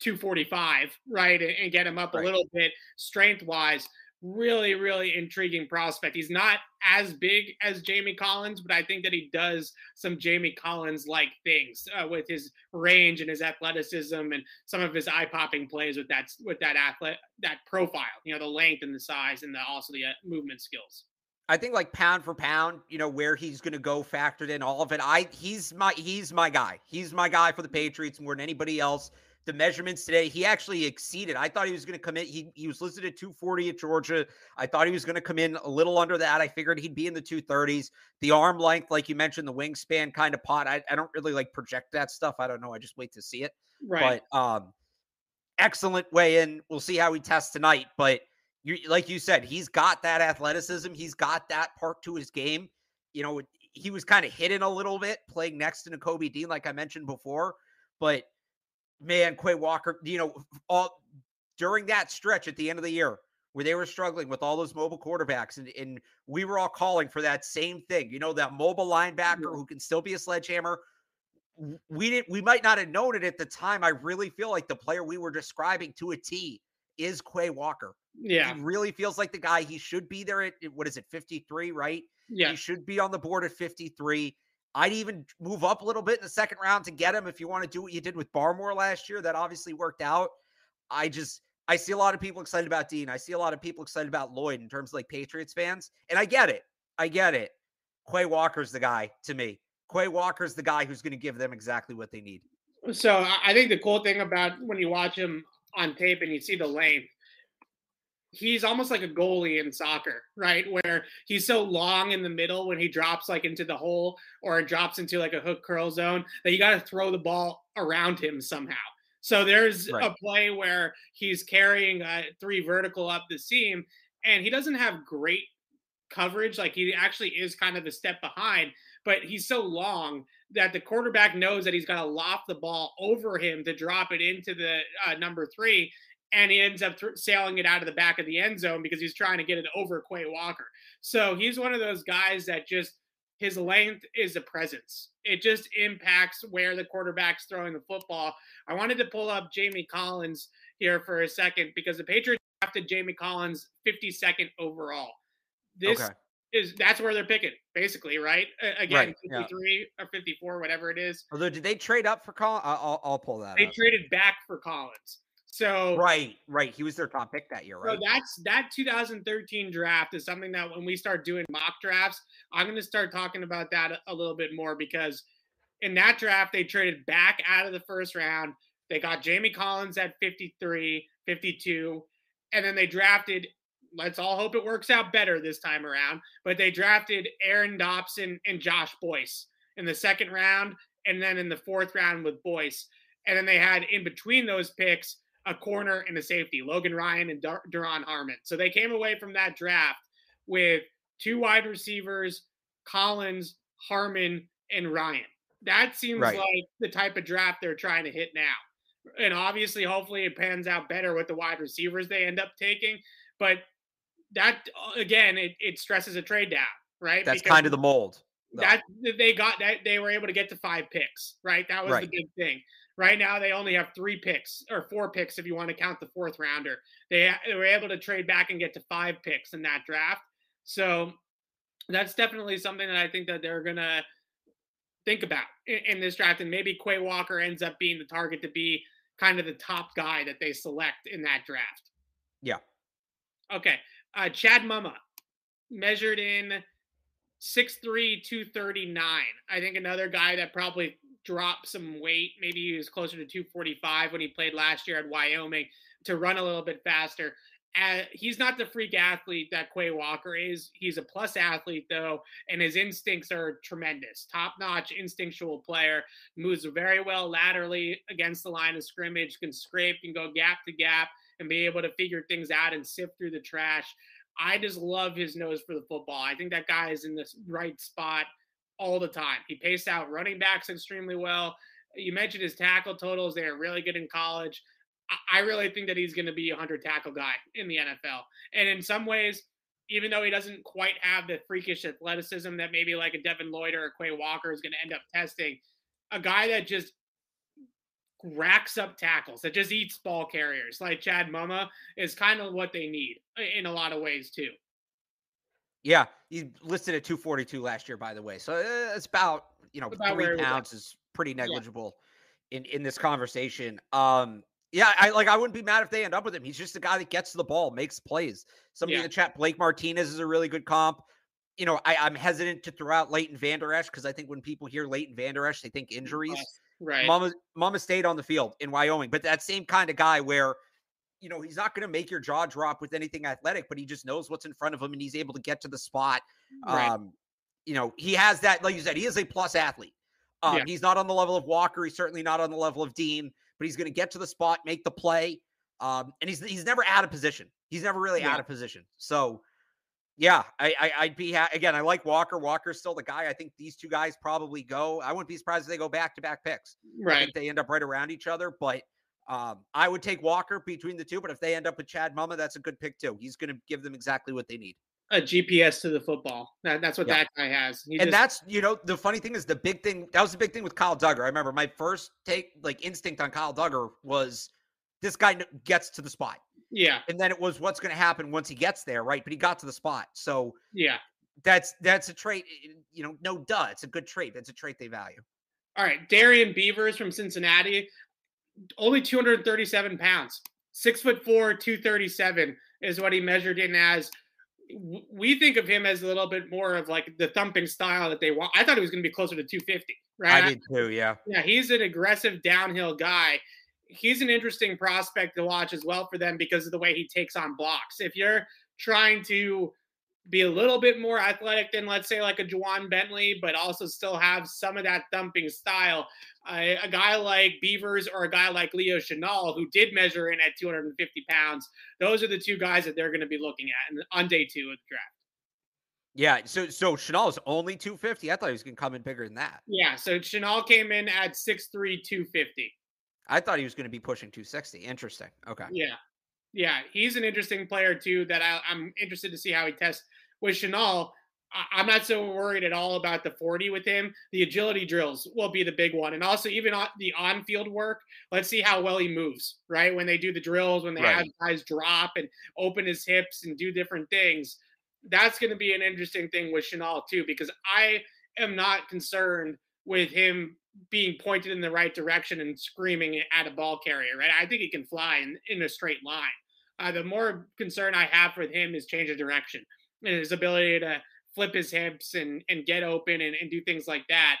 245, right, and, get him up right. a little bit strength wise really, really intriguing prospect. He's not as big as Jamie Collins, but I think that he does some Jamie Collins like things uh, with his range and his athleticism and some of his eye popping plays with that with that athlete that profile. You know, the length and the size and the also the uh, movement skills. I think like pound for pound, you know, where he's going to go factored in all of it. I he's my he's my guy. He's my guy for the Patriots more than anybody else the measurements today. He actually exceeded. I thought he was going to come in. He, he was listed at 240 at Georgia. I thought he was going to come in a little under that. I figured he'd be in the 230s. The arm length, like you mentioned, the wingspan kind of pot. I, I don't really like project that stuff. I don't know. I just wait to see it. Right. But um, excellent way in. We'll see how he tests tonight. But you, like you said, he's got that athleticism. He's got that part to his game. You know, he was kind of hidden a little bit playing next to Kobe Dean, like I mentioned before. But man, Quay Walker, you know, all during that stretch at the end of the year where they were struggling with all those mobile quarterbacks, and, and we were all calling for that same thing, you know, that mobile linebacker who can still be a sledgehammer. We didn't, we might not have known it at the time. I really feel like the player we were describing to a T is Quay Walker. Yeah. He really feels like the guy. He should be there at what is it, 53, right? Yeah. He should be on the board at 53. I'd even move up a little bit in the second round to get him if you want to do what you did with Barmore last year. That obviously worked out. I just I see a lot of people excited about Dean. I see a lot of people excited about Lloyd in terms of like Patriots fans. And I get it. I get it. Quay Walker's the guy to me. Quay Walker's the guy who's going to give them exactly what they need. So I think the cool thing about when you watch him on tape and you see the length, he's almost like a goalie in soccer, right? Where he's so long in the middle when he drops like into the hole or drops into like a hook curl zone that you got to throw the ball around him somehow. So there's right. a play where he's carrying uh, three vertical up the seam and he doesn't have great coverage. Like he actually is kind of a step behind, but he's so long that the quarterback knows that he's got to loft the ball over him to drop it into the uh, number three and he ends up th- sailing it out of the back of the end zone because he's trying to get it over Quay Walker. So he's one of those guys that just his length is a presence. It just impacts where the quarterback's throwing the football. I wanted to pull up Jamie Collins here for a second because the Patriots drafted Jamie Collins 52nd overall. This okay. is that's where they're picking, basically, right? Again, right, 53 yeah. or 54, whatever it is. Although, did they trade up for Collins? I'll, I'll pull that. They up. traded back for Collins. So right, right, he was their top pick that year, right? So that's that 2013 draft is something that when we start doing mock drafts, I'm going to start talking about that a little bit more because in that draft they traded back out of the first round. They got Jamie Collins at 53, 52, and then they drafted. Let's all hope it works out better this time around. But they drafted Aaron Dobson and Josh Boyce in the second round, and then in the fourth round with Boyce. And then they had in between those picks a corner and a safety, Logan Ryan and Dar- Duron Harmon. So they came away from that draft with two wide receivers, Collins, Harmon, and Ryan. That seems right. like the type of draft they're trying to hit now. And obviously, hopefully, it pans out better with the wide receivers they end up taking. But that again, it, it stresses a trade down, right? That's because kind of the mold. That they got that they were able to get to five picks, right? That was right. the big thing. Right now, they only have three picks or four picks if you want to count the fourth rounder. They, they were able to trade back and get to five picks in that draft. So that's definitely something that I think that they're gonna think about in, in this draft, and maybe Quay Walker ends up being the target to be kind of the top guy that they select in that draft. Yeah. Okay. Uh, Chad Muma measured in 6'3, 239. I think another guy that probably dropped some weight. Maybe he was closer to 245 when he played last year at Wyoming to run a little bit faster. Uh, he's not the freak athlete that Quay Walker is. He's a plus athlete, though, and his instincts are tremendous. Top notch instinctual player. Moves very well laterally against the line of scrimmage, can scrape, can go gap to gap, and be able to figure things out and sift through the trash. I just love his nose for the football. I think that guy is in the right spot all the time. He paced out running backs extremely well. You mentioned his tackle totals; they are really good in college. I really think that he's going to be a hundred tackle guy in the NFL. And in some ways, even though he doesn't quite have the freakish athleticism that maybe like a Devin Lloyd or a Quay Walker is going to end up testing, a guy that just racks up tackles, that just eats ball carriers, like Chad Muma, is kind of what they need in a lot of ways too. Yeah, he listed at 242 last year, by the way. So uh, it's about you know about three pounds is pretty negligible yeah. in in this conversation. Um, yeah, I like. I wouldn't be mad if they end up with him. He's just a guy that gets the ball, makes plays. Somebody yeah. in the chat, Blake Martinez is a really good comp. You know, I, am hesitant to throw out Leighton Vander Esch because I think when people hear Leighton Vander Esch, they think injuries. Right. Mama Muma stayed on the field in Wyoming, but that same kind of guy where, you know, he's not going to make your jaw drop with anything athletic, but he just knows what's in front of him and he's able to get to the spot. Right. Um, you know, he has that, like you said, he is a plus athlete. Um, yeah. He's not on the level of Walker. He's certainly not on the level of Dean, but he's going to get to the spot, make the play. Um, and he's he's never out of position. He's never really yeah. out of position. So, yeah, I, I would be ha- again. I like Walker. Walker's still the guy. I think these two guys probably go. I wouldn't be surprised if they go back to back picks. Right. they end up right around each other, but. Um, I would take Walker between the two, but if they end up with Chad Muma, that's a good pick too. He's going to give them exactly what they need a GPS to the football. That, that's what yeah. that guy has. He and just, that's you know the funny thing is the big thing that was the big thing with Kyle Dugger. I remember my first take like instinct on Kyle Dugger was this guy gets to the spot. Yeah, and then it was what's going to happen once he gets there, right? But he got to the spot, so yeah, that's that's a trait. You know, no duh, it's a good trait. That's a trait they value. All right, Darrian Beavers from Cincinnati, only 237 pounds, six foot four, 237 is what he measured in as we think of him as a little bit more of like the thumping style that they want. I thought he was going to be closer to 250, right? I did too, yeah. Yeah, he's an aggressive downhill guy. He's an interesting prospect to watch as well for them because of the way he takes on blocks. If you're trying to be a little bit more athletic than let's say like a Ja'Whaun Bentley, but also still have some of that thumping style. Uh, a guy like Beavers or a guy like Leo Chenal, who did measure in at 250 pounds, those are the two guys that they're going to be looking at on day two of the draft. Yeah, so so Chenal is only 250. I thought he was going to come in bigger than that. Yeah, so Chenal came in at 6'3", 250. I thought he was going to be pushing 260. Interesting. Okay. Yeah. Yeah, he's an interesting player too. That I, am interested to see how he tests with Chenal. I, am not so worried at all about the 40 with him. The agility drills will be the big one, and also even on the on-field work. Let's see how well he moves. Right when they do the drills, when they right. have guys drop and open his hips and do different things. That's going to be an interesting thing with Chenal too, because I am not concerned with him being pointed in the right direction and screaming at a ball carrier, right? I think he can fly in, in a straight line. Uh, the more concern I have with him is change of direction and his ability to flip his hips and, and get open and, and do things like that.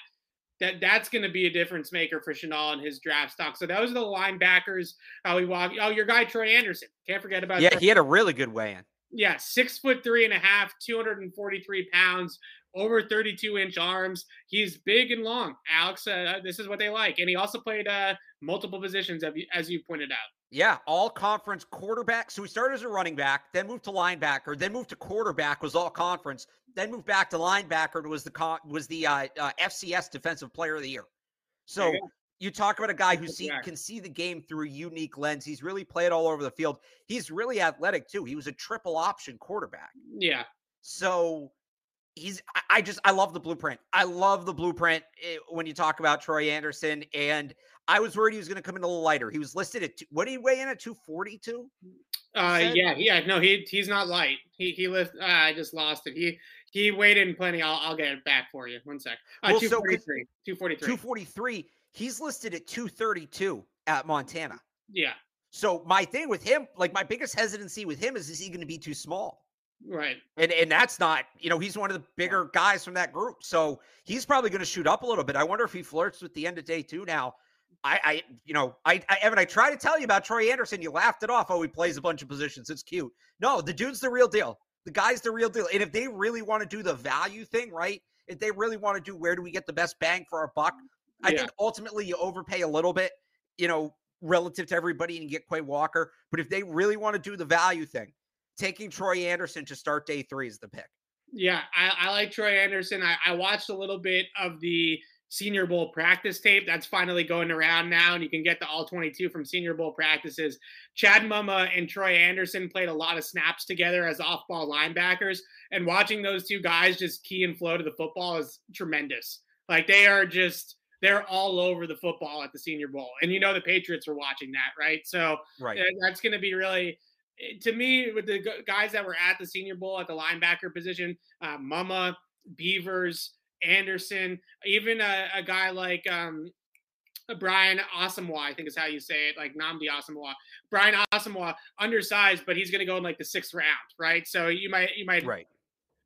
That that's going to be a difference maker for Chenal and his draft stock. So those are the linebackers. How we walk. Oh, your guy Troy Anderson. Can't forget about. Yeah, Troy. he had a really good weigh in. Yeah, six foot three and a half, 243 pounds, over 32 inch arms. He's big and long. Alex, uh, this is what they like. And he also played uh, multiple positions, as you pointed out. Yeah, all conference quarterback. So he started as a running back, then moved to linebacker, then moved to quarterback. Was all conference, then moved back to linebacker. And was the con- was the uh, uh, FCS Defensive Player of the Year. So you, you, talk about a guy who see, can see the game through a unique lens. He's really played all over the field. He's really athletic too. He was a triple option quarterback. Yeah. So he's I just I love the blueprint. I love the blueprint eh, when you talk about Troy Anderson and I was worried he was going to come in a little lighter. He was listed at two, what did he weigh in at 242? Uh yeah, yeah, no, he he's not light. He he lift uh, I just lost it. He he weighed in plenty. I'll I'll get it back for you. One sec. Uh, well, 243. So 243. 243. He's listed at 232 at Montana. Yeah. So my thing with him, like my biggest hesitancy with him is is he going to be too small? Right. And and that's not, you know, he's one of the bigger guys from that group. So he's probably going to shoot up a little bit. I wonder if he flirts with the end of day two now. I, I you know, I, I Evan, I try to tell you about Troy Anderson. You laughed it off. Oh, he plays a bunch of positions. It's cute. No, the dude's the real deal. The guy's the real deal. And if they really want to do the value thing, right? If they really want to do where do we get the best bang for our buck, I think ultimately you overpay a little bit, you know, relative to everybody and get Quay Walker. But if they really want to do the value thing, taking Troy Anderson to start day three is the pick. Yeah, I, I like Troy Anderson. I, I, watched a little bit of the Senior Bowl practice tape. That's finally going around now, and you can get the all 22 from Senior Bowl practices. Chad Muma and Troy Anderson played a lot of snaps together as off ball linebackers, and watching those two guys just key and flow to the football is tremendous. Like they are just they're all over the football at the Senior Bowl, and you know the Patriots are watching that, right? So right. that's going to be really Eh, to me, with the guys that were at the Senior Bowl at the linebacker position, uh, Muma, Beavers, Anderson, even a, a guy like um, Brian Asamoah, I think is how you say it, like Nnamdi Asomugha. Brian Asamoah, undersized, but he's going to go in like the sixth round, right? So you might you might right.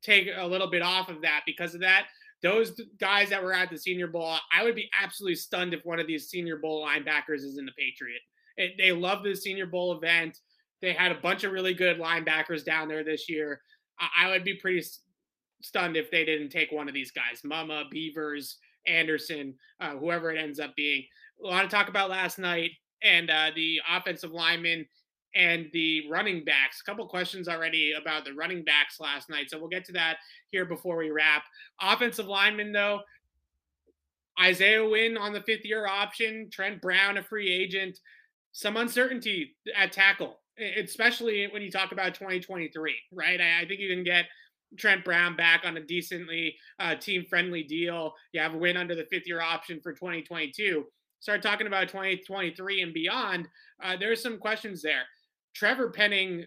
take a little bit off of that because of that. Those guys that were at the Senior Bowl, I would be absolutely stunned if one of these Senior Bowl linebackers is in the Patriot. It, they love the Senior Bowl event. They had a bunch of really good linebackers down there this year. I, would be pretty stunned if they didn't take one of these guys Muma, Beavers, Anderson, uh, whoever it ends up being. A lot to talk about last night and uh, the offensive linemen and the running backs. A couple questions already about the running backs last night. So we'll get to that here before we wrap. Offensive linemen, though, Isaiah Wynn on the fifth year option, Trent Brown, a free agent, some uncertainty at tackle especially when you talk about 2023, right? I, I think you can get Trent Brown back on a decently uh, team friendly deal. You have a Wynn under the fifth year option for 2022. Start talking about 2023 and beyond. Uh, there's some questions there. Trevor Penning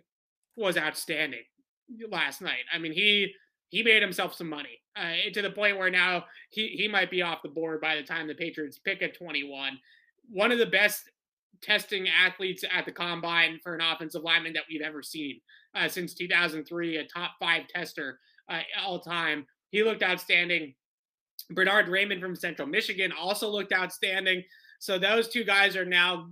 was outstanding last night. I mean, he he made himself some money uh, to the point where now he he might be off the board by the time the Patriots pick at 21. One of the best testing athletes at the combine for an offensive lineman that we've ever seen uh, since 2003, a top five tester uh, all time. He looked outstanding. Bernhard Raimann from Central Michigan also looked outstanding. So those two guys are now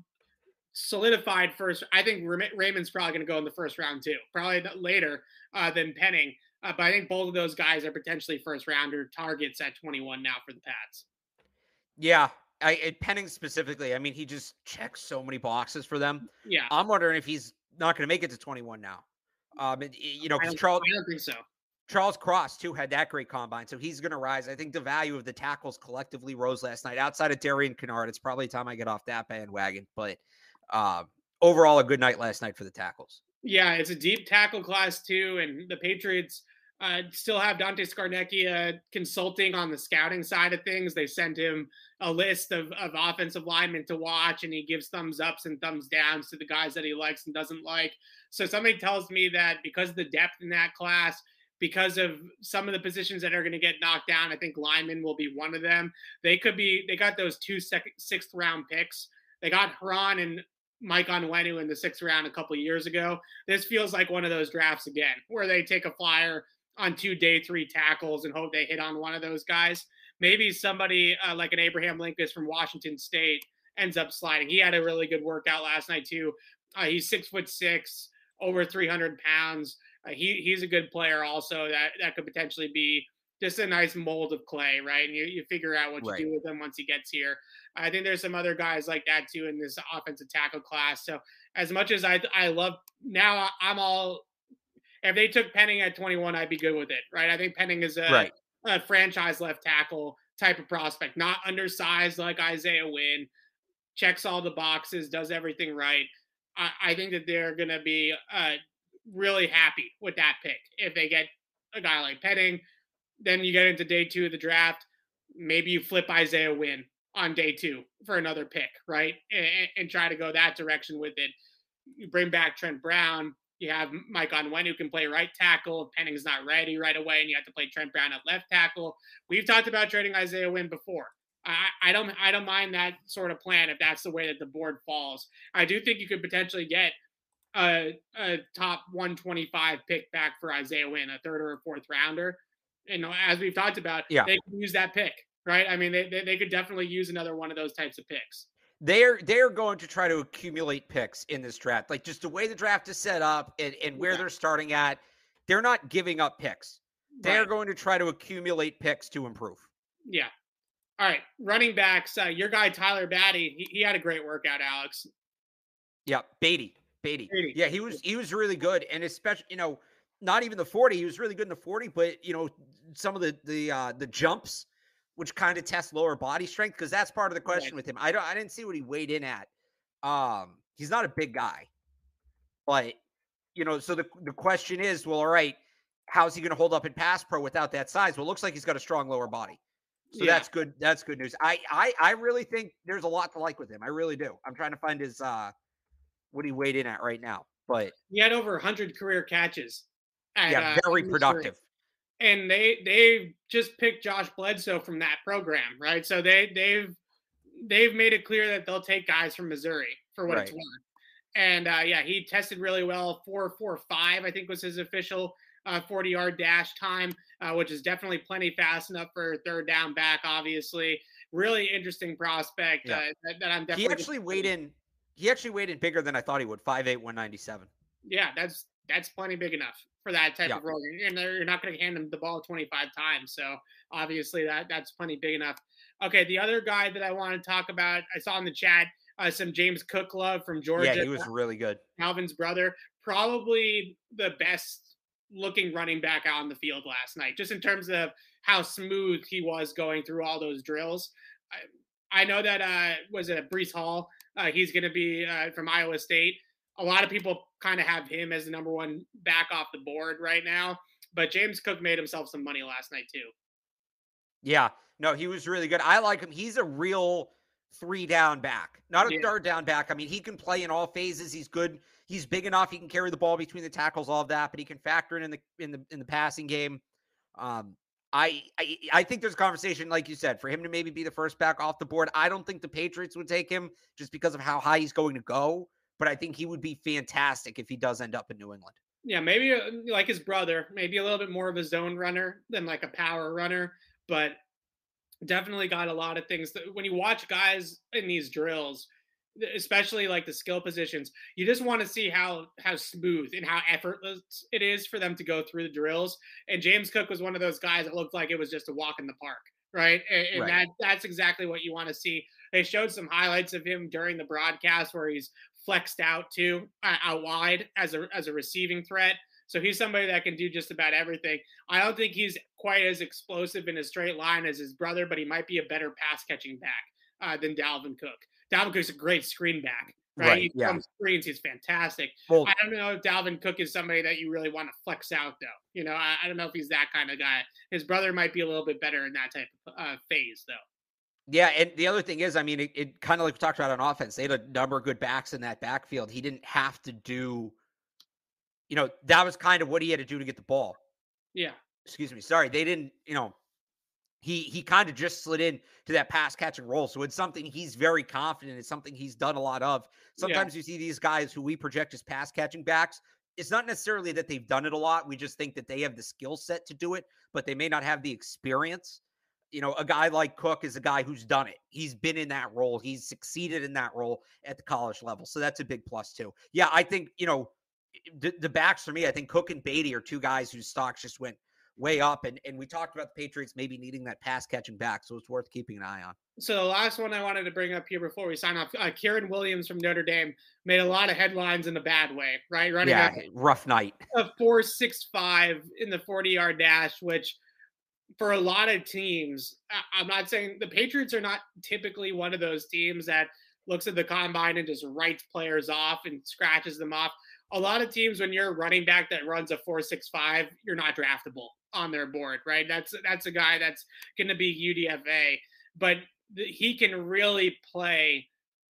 solidified first. I think Raimann's probably going to go in the first round too, probably later uh, than Penning. Uh, but I think both of those guys are potentially first rounder targets at 21 now for the Pats. Yeah, I Penning specifically, I mean, he just checks so many boxes for them. Yeah, I'm wondering if he's not going to make it to 21 now. Um, and, you know, because Charles, I don't think so. Charles Cross too had that great combine, so he's going to rise. I think the value of the tackles collectively rose last night. Outside of Darian Kinnard, it's probably time I get off that bandwagon. But uh, overall, a good night last night for the tackles. Yeah, it's a deep tackle class too, and the Patriots uh, still have Dante Scarnecchia consulting on the scouting side of things. They sent him a list of, of offensive linemen to watch, and he gives thumbs ups and thumbs downs to the guys that he likes and doesn't like. So somebody tells me that because of the depth in that class, because of some of the positions that are going to get knocked down, I think linemen will be one of them. They could be. They got those two second, sixth round picks. They got Herron and Mike Onwenu in the sixth round a couple years ago. This feels like one of those drafts again, where they take a flyer on two day three tackles and hope they hit on one of those guys. Maybe somebody uh, like an Abraham Lincoln from Washington State ends up sliding. He had a really good workout last night too. Uh, he's six foot six, over 300 pounds. Uh, he he's a good player also. That that could potentially be just a nice mold of clay, right? And you, you figure out what right. you do with him once he gets here. I think there's some other guys like that too in this offensive tackle class. So As much as I I love now, I'm all. If they took Penning at 21, I'd be good with it, right? I think Penning is a, right. a franchise left tackle type of prospect, not undersized like Isaiah Wynn, checks all the boxes, does everything right. I, I think that they're going to be uh, really happy with that pick if they get a guy like Penning. Then you get into day two of the draft. Maybe you flip Isaiah Wynn on day two for another pick, right? And, and, try to go that direction with it. You bring back Trent Brown. You have Mike Onwenu who can play right tackle. Penning's not ready right away, and you have to play Trent Brown at left tackle. We've talked about trading Isaiah Wynn before. I, I don't I don't mind that sort of plan if that's the way that the board falls. I do think you could potentially get a, a top 125 pick back for Isaiah Wynn, a third or a fourth rounder. And as we've talked about, yeah. they can use that pick, right? I mean, they, they, they could definitely use another one of those types of picks. They're they're going to try to accumulate picks in this draft. Like just the way the draft is set up and, and where yeah. they're starting at, they're not giving up picks. They're right. going to try to accumulate picks to improve. Yeah. All right. Running backs, uh, your guy Tyler Badie, he, he had a great workout, Alex. Yeah, Badie. Badie. Badie. Yeah, he was he was really good. And especially, you know, not even the 40. He was really good in the 40, but you know, some of the the uh the jumps which kind of tests lower body strength because that's part of the question right. with him. I don't I didn't see what he weighed in at. Um, he's not a big guy. But you know, so the the question is, well, all right, how's he going to hold up in pass pro without that size? Well, it looks like he's got a strong lower body. So yeah. that's good. That's good news. I, I I really think there's a lot to like with him. I really do. I'm trying to find his uh what he weighed in at right now. But he had over 100 career catches. At, yeah, very uh, productive. And they they just picked Josh Bledsoe from that program, right? So they they've they've made it clear that they'll take guys from Missouri for what right. it's worth. And uh, yeah, he tested really well. Four four five, I think was his official uh, 40 yard dash time, uh, which is definitely plenty fast enough for third down back. Obviously, really interesting prospect yeah. uh, that, that, I'm definitely. He actually weighed in he actually weighed in bigger than I thought he would. 5'8", 197. Yeah, that's that's plenty big enough for that type yeah. of role. And you're not going to hand him the ball 25 times. So obviously that that's plenty big enough. Okay, the other guy that I want to talk about, I saw in the chat uh, some James Cook love from Georgia. Yeah, he was really good. Dalvin's brother, probably the best looking running back out on the field last night, just in terms of how smooth he was going through all those drills. I, I know that uh, was it Breece Hall uh, he's going to be uh, from Iowa State. A lot of people kind of have him as the number one back off the board right now, but James Cook made himself some money last night too. Yeah, no, he was really good. I like him. He's a real three down back, not a yeah. third down back. I mean, he can play in all phases. He's good. He's big enough. He can carry the ball between the tackles, all of that, but he can factor in in the in the in the passing game. Um, I, I I think there's a conversation, like you said, for him to maybe be the first back off the board. I don't think the Patriots would take him just because of how high he's going to go, but I think he would be fantastic if he does end up in New England. Yeah, maybe uh, like his brother, maybe a little bit more of a zone runner than like a power runner, but definitely got a lot of things. That, when you watch guys in these drills, especially like the skill positions you just want to see how how smooth and how effortless it is for them to go through the drills and james cook was one of those guys that looked like it was just a walk in the park right and, and right. that that's exactly what you want to see they showed some highlights of him during the broadcast where he's flexed out too uh, out wide as a as a receiving threat so he's somebody that can do just about everything. I don't think he's quite as explosive in a straight line as his brother, but he might be a better pass catching back uh, than Dalvin Cook. Dalvin Cook's a great screen back. Right. right he yeah. screens. He's fantastic. Well, I don't know if Dalvin Cook is somebody that you really want to flex out, though. You know, I, I, don't know if he's that kind of guy. His brother might be a little bit better in that type of uh, phase, though. Yeah, and the other thing is, I mean, it, it kind of like we talked about on offense. They had a number of good backs in that backfield. He didn't have to do, you know, that was kind of what he had to do to get the ball. Yeah. Excuse me. Sorry, they didn't. You know, he he kind of just slid in to that pass catching role. So it's something he's very confident. It's something he's done a lot of. Sometimes yeah. you see these guys who we project as pass catching backs. It's not necessarily that they've done it a lot. We just think that they have the skill set to do it, but they may not have the experience. You know, a guy like Cook is a guy who's done it. He's been in that role. He's succeeded in that role at the college level. So that's a big plus too. Yeah, I think, you know, the, the backs for me, I think Cook and Badie are two guys whose stocks just went way up. And and we talked about the Patriots maybe needing that pass catching back, so it's worth keeping an eye on. So the last one I wanted to bring up here before we sign off, uh, Kyren Williams from Notre Dame made a lot of headlines in a bad way, right? Running yeah, rough night. A four six five in the forty yard dash, which for a lot of teams, I'm not saying the Patriots are not typically one of those teams that looks at the combine and just writes players off and scratches them off. A lot of teams, when you're a running back that runs a four six five, you're not draftable on their board, right? That's that's a guy that's going to be UDFA, but he can really play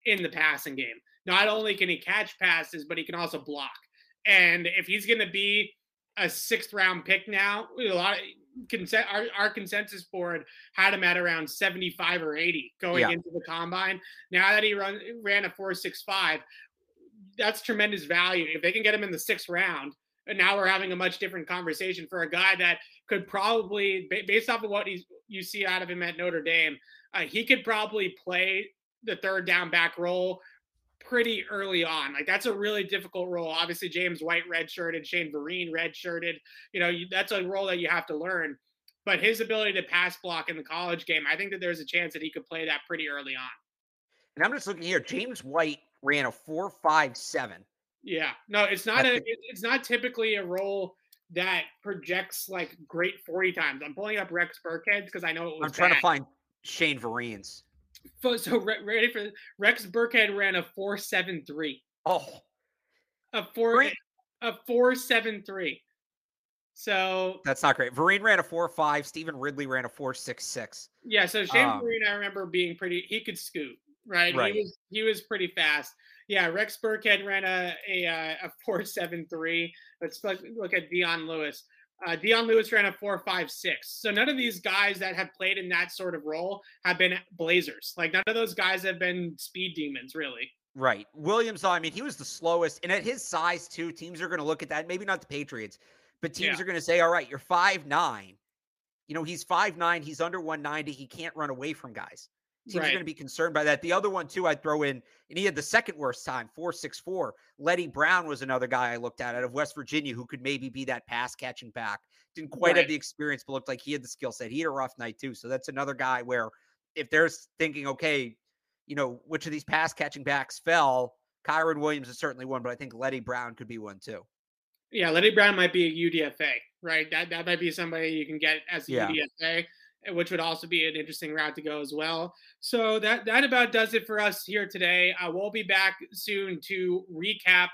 in the passing game. Not only can he catch passes, but he can also block. And if he's going to be a sixth round pick now, a lot of consent our, our consensus board had him at around 75 or 80 going yeah. into the combine. Now that he run ran a 465, that's tremendous value. If they can get him in the sixth round, and now we're having a much different conversation for a guy that could probably, based off of what he's, you see out of him at Notre Dame, uh, he could probably play the third down back role pretty early on. Like that's a really difficult role. Obviously, James White redshirted, Shane Vereen redshirted. You know, you, that's a role that you have to learn. But his ability to pass block in the college game, I think that there's a chance that he could play that pretty early on. And I'm just looking here. James White ran a four five seven. Yeah, no, it's not a. It's not typically a role that projects like great forty times. I'm pulling up Rex Burkhead because I know it was. I'm trying bad. to find Shane Vereen's. So ready for Rex Burkhead ran a four seven three. Oh, a four a four seven three. So that's not great. Vereen ran a four five. Stevan Ridley ran a four six six. Yeah, so Shane um, Vereen, I remember being pretty. He could scoot, right? right? He was he was pretty fast. Yeah, Rex Burkhead ran a a a four seven three. Let's look, look at Dion Lewis. Uh, Dion Lewis ran a four five six. So none of these guys that have played in that sort of role have been Blazers. Like none of those guys have been speed demons, really. Right. Williams, I mean, he was the slowest. And at his size, too, teams are going to look at that. Maybe not the Patriots, but teams yeah. are going to say, all right, you're five nine. You know, he's five nine. He's under 190. He can't run away from guys. Teams right. are going to be concerned by that. The other one, too, I'd throw in, and he had the second worst time, 464. Leddie Brown was another guy I looked at out of West Virginia who could maybe be that pass catching back. Didn't quite right. have the experience, but looked like he had the skill set. He had a rough night, too. So that's another guy where if they're thinking, okay, you know, which of these pass catching backs fell, Kyren Williams is certainly one, but I think Leddie Brown could be one, too. Yeah, Leddie Brown might be a UDFA, right? That that might be somebody you can get as a yeah. UDFA which would also be an interesting route to go as well. So that that about does it for us here today. Uh, we'll be back soon to recap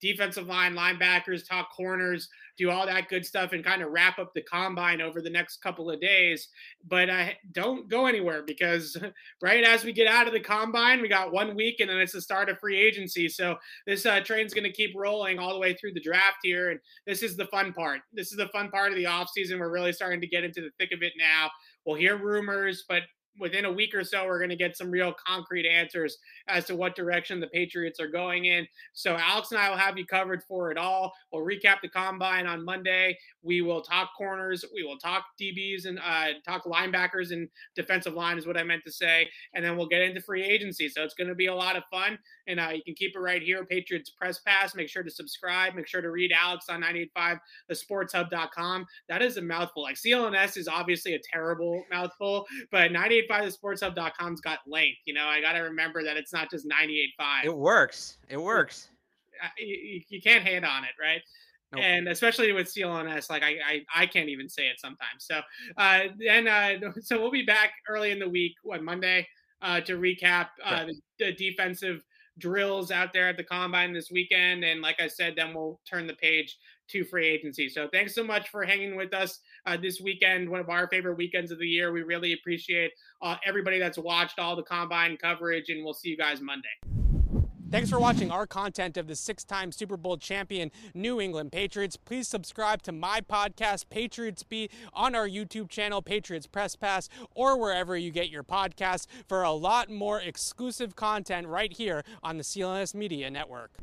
defensive line, linebackers, top corners, do all that good stuff, and kind of wrap up the combine over the next couple of days. But uh, don't go anywhere because right as we get out of the combine, we got one week and then it's the start of free agency. So this uh, train's going to keep rolling all the way through the draft here. And this is the fun part. This is the fun part of the offseason. We're really starting to get into the thick of it now. We'll hear rumors, but within a week or so, we're going to get some real concrete answers as to what direction the Patriots are going in. So, Alex and I will have you covered for it all. We'll recap the combine on Monday. We will talk corners. We will talk DBs and uh, talk linebackers and defensive line, is what I meant to say. And then we'll get into free agency. So, it's going to be a lot of fun. And uh, you can keep it right here, Patriots Press Pass. Make sure to subscribe. Make sure to read Alex on 985 thesportshub.com. That is a mouthful. Like CLNS is obviously a terrible mouthful, but 985thesportshub.com's got length. You know, I got to remember that it's not just 985. It works. It works. You, you can't hate on it, right? Nope. And especially with CLNS, like I, I, I can't even say it sometimes. So, uh, and uh, so we'll be back early in the week, what Monday, uh, to recap uh, the, the defensive drills out there at the combine this weekend. And like I said, then we'll turn the page to free agency. So thanks so much for hanging with us uh, this weekend, one of our favorite weekends of the year. We really appreciate uh, everybody that's watched all the combine coverage, and we'll see you guys Monday. Thanks for watching our content of the six time Super Bowl champion New England Patriots. Please subscribe to my podcast, Patriots Beat, on our YouTube channel, Patriots Press Pass, or wherever you get your podcasts for a lot more exclusive content right here on the CLNS Media Network.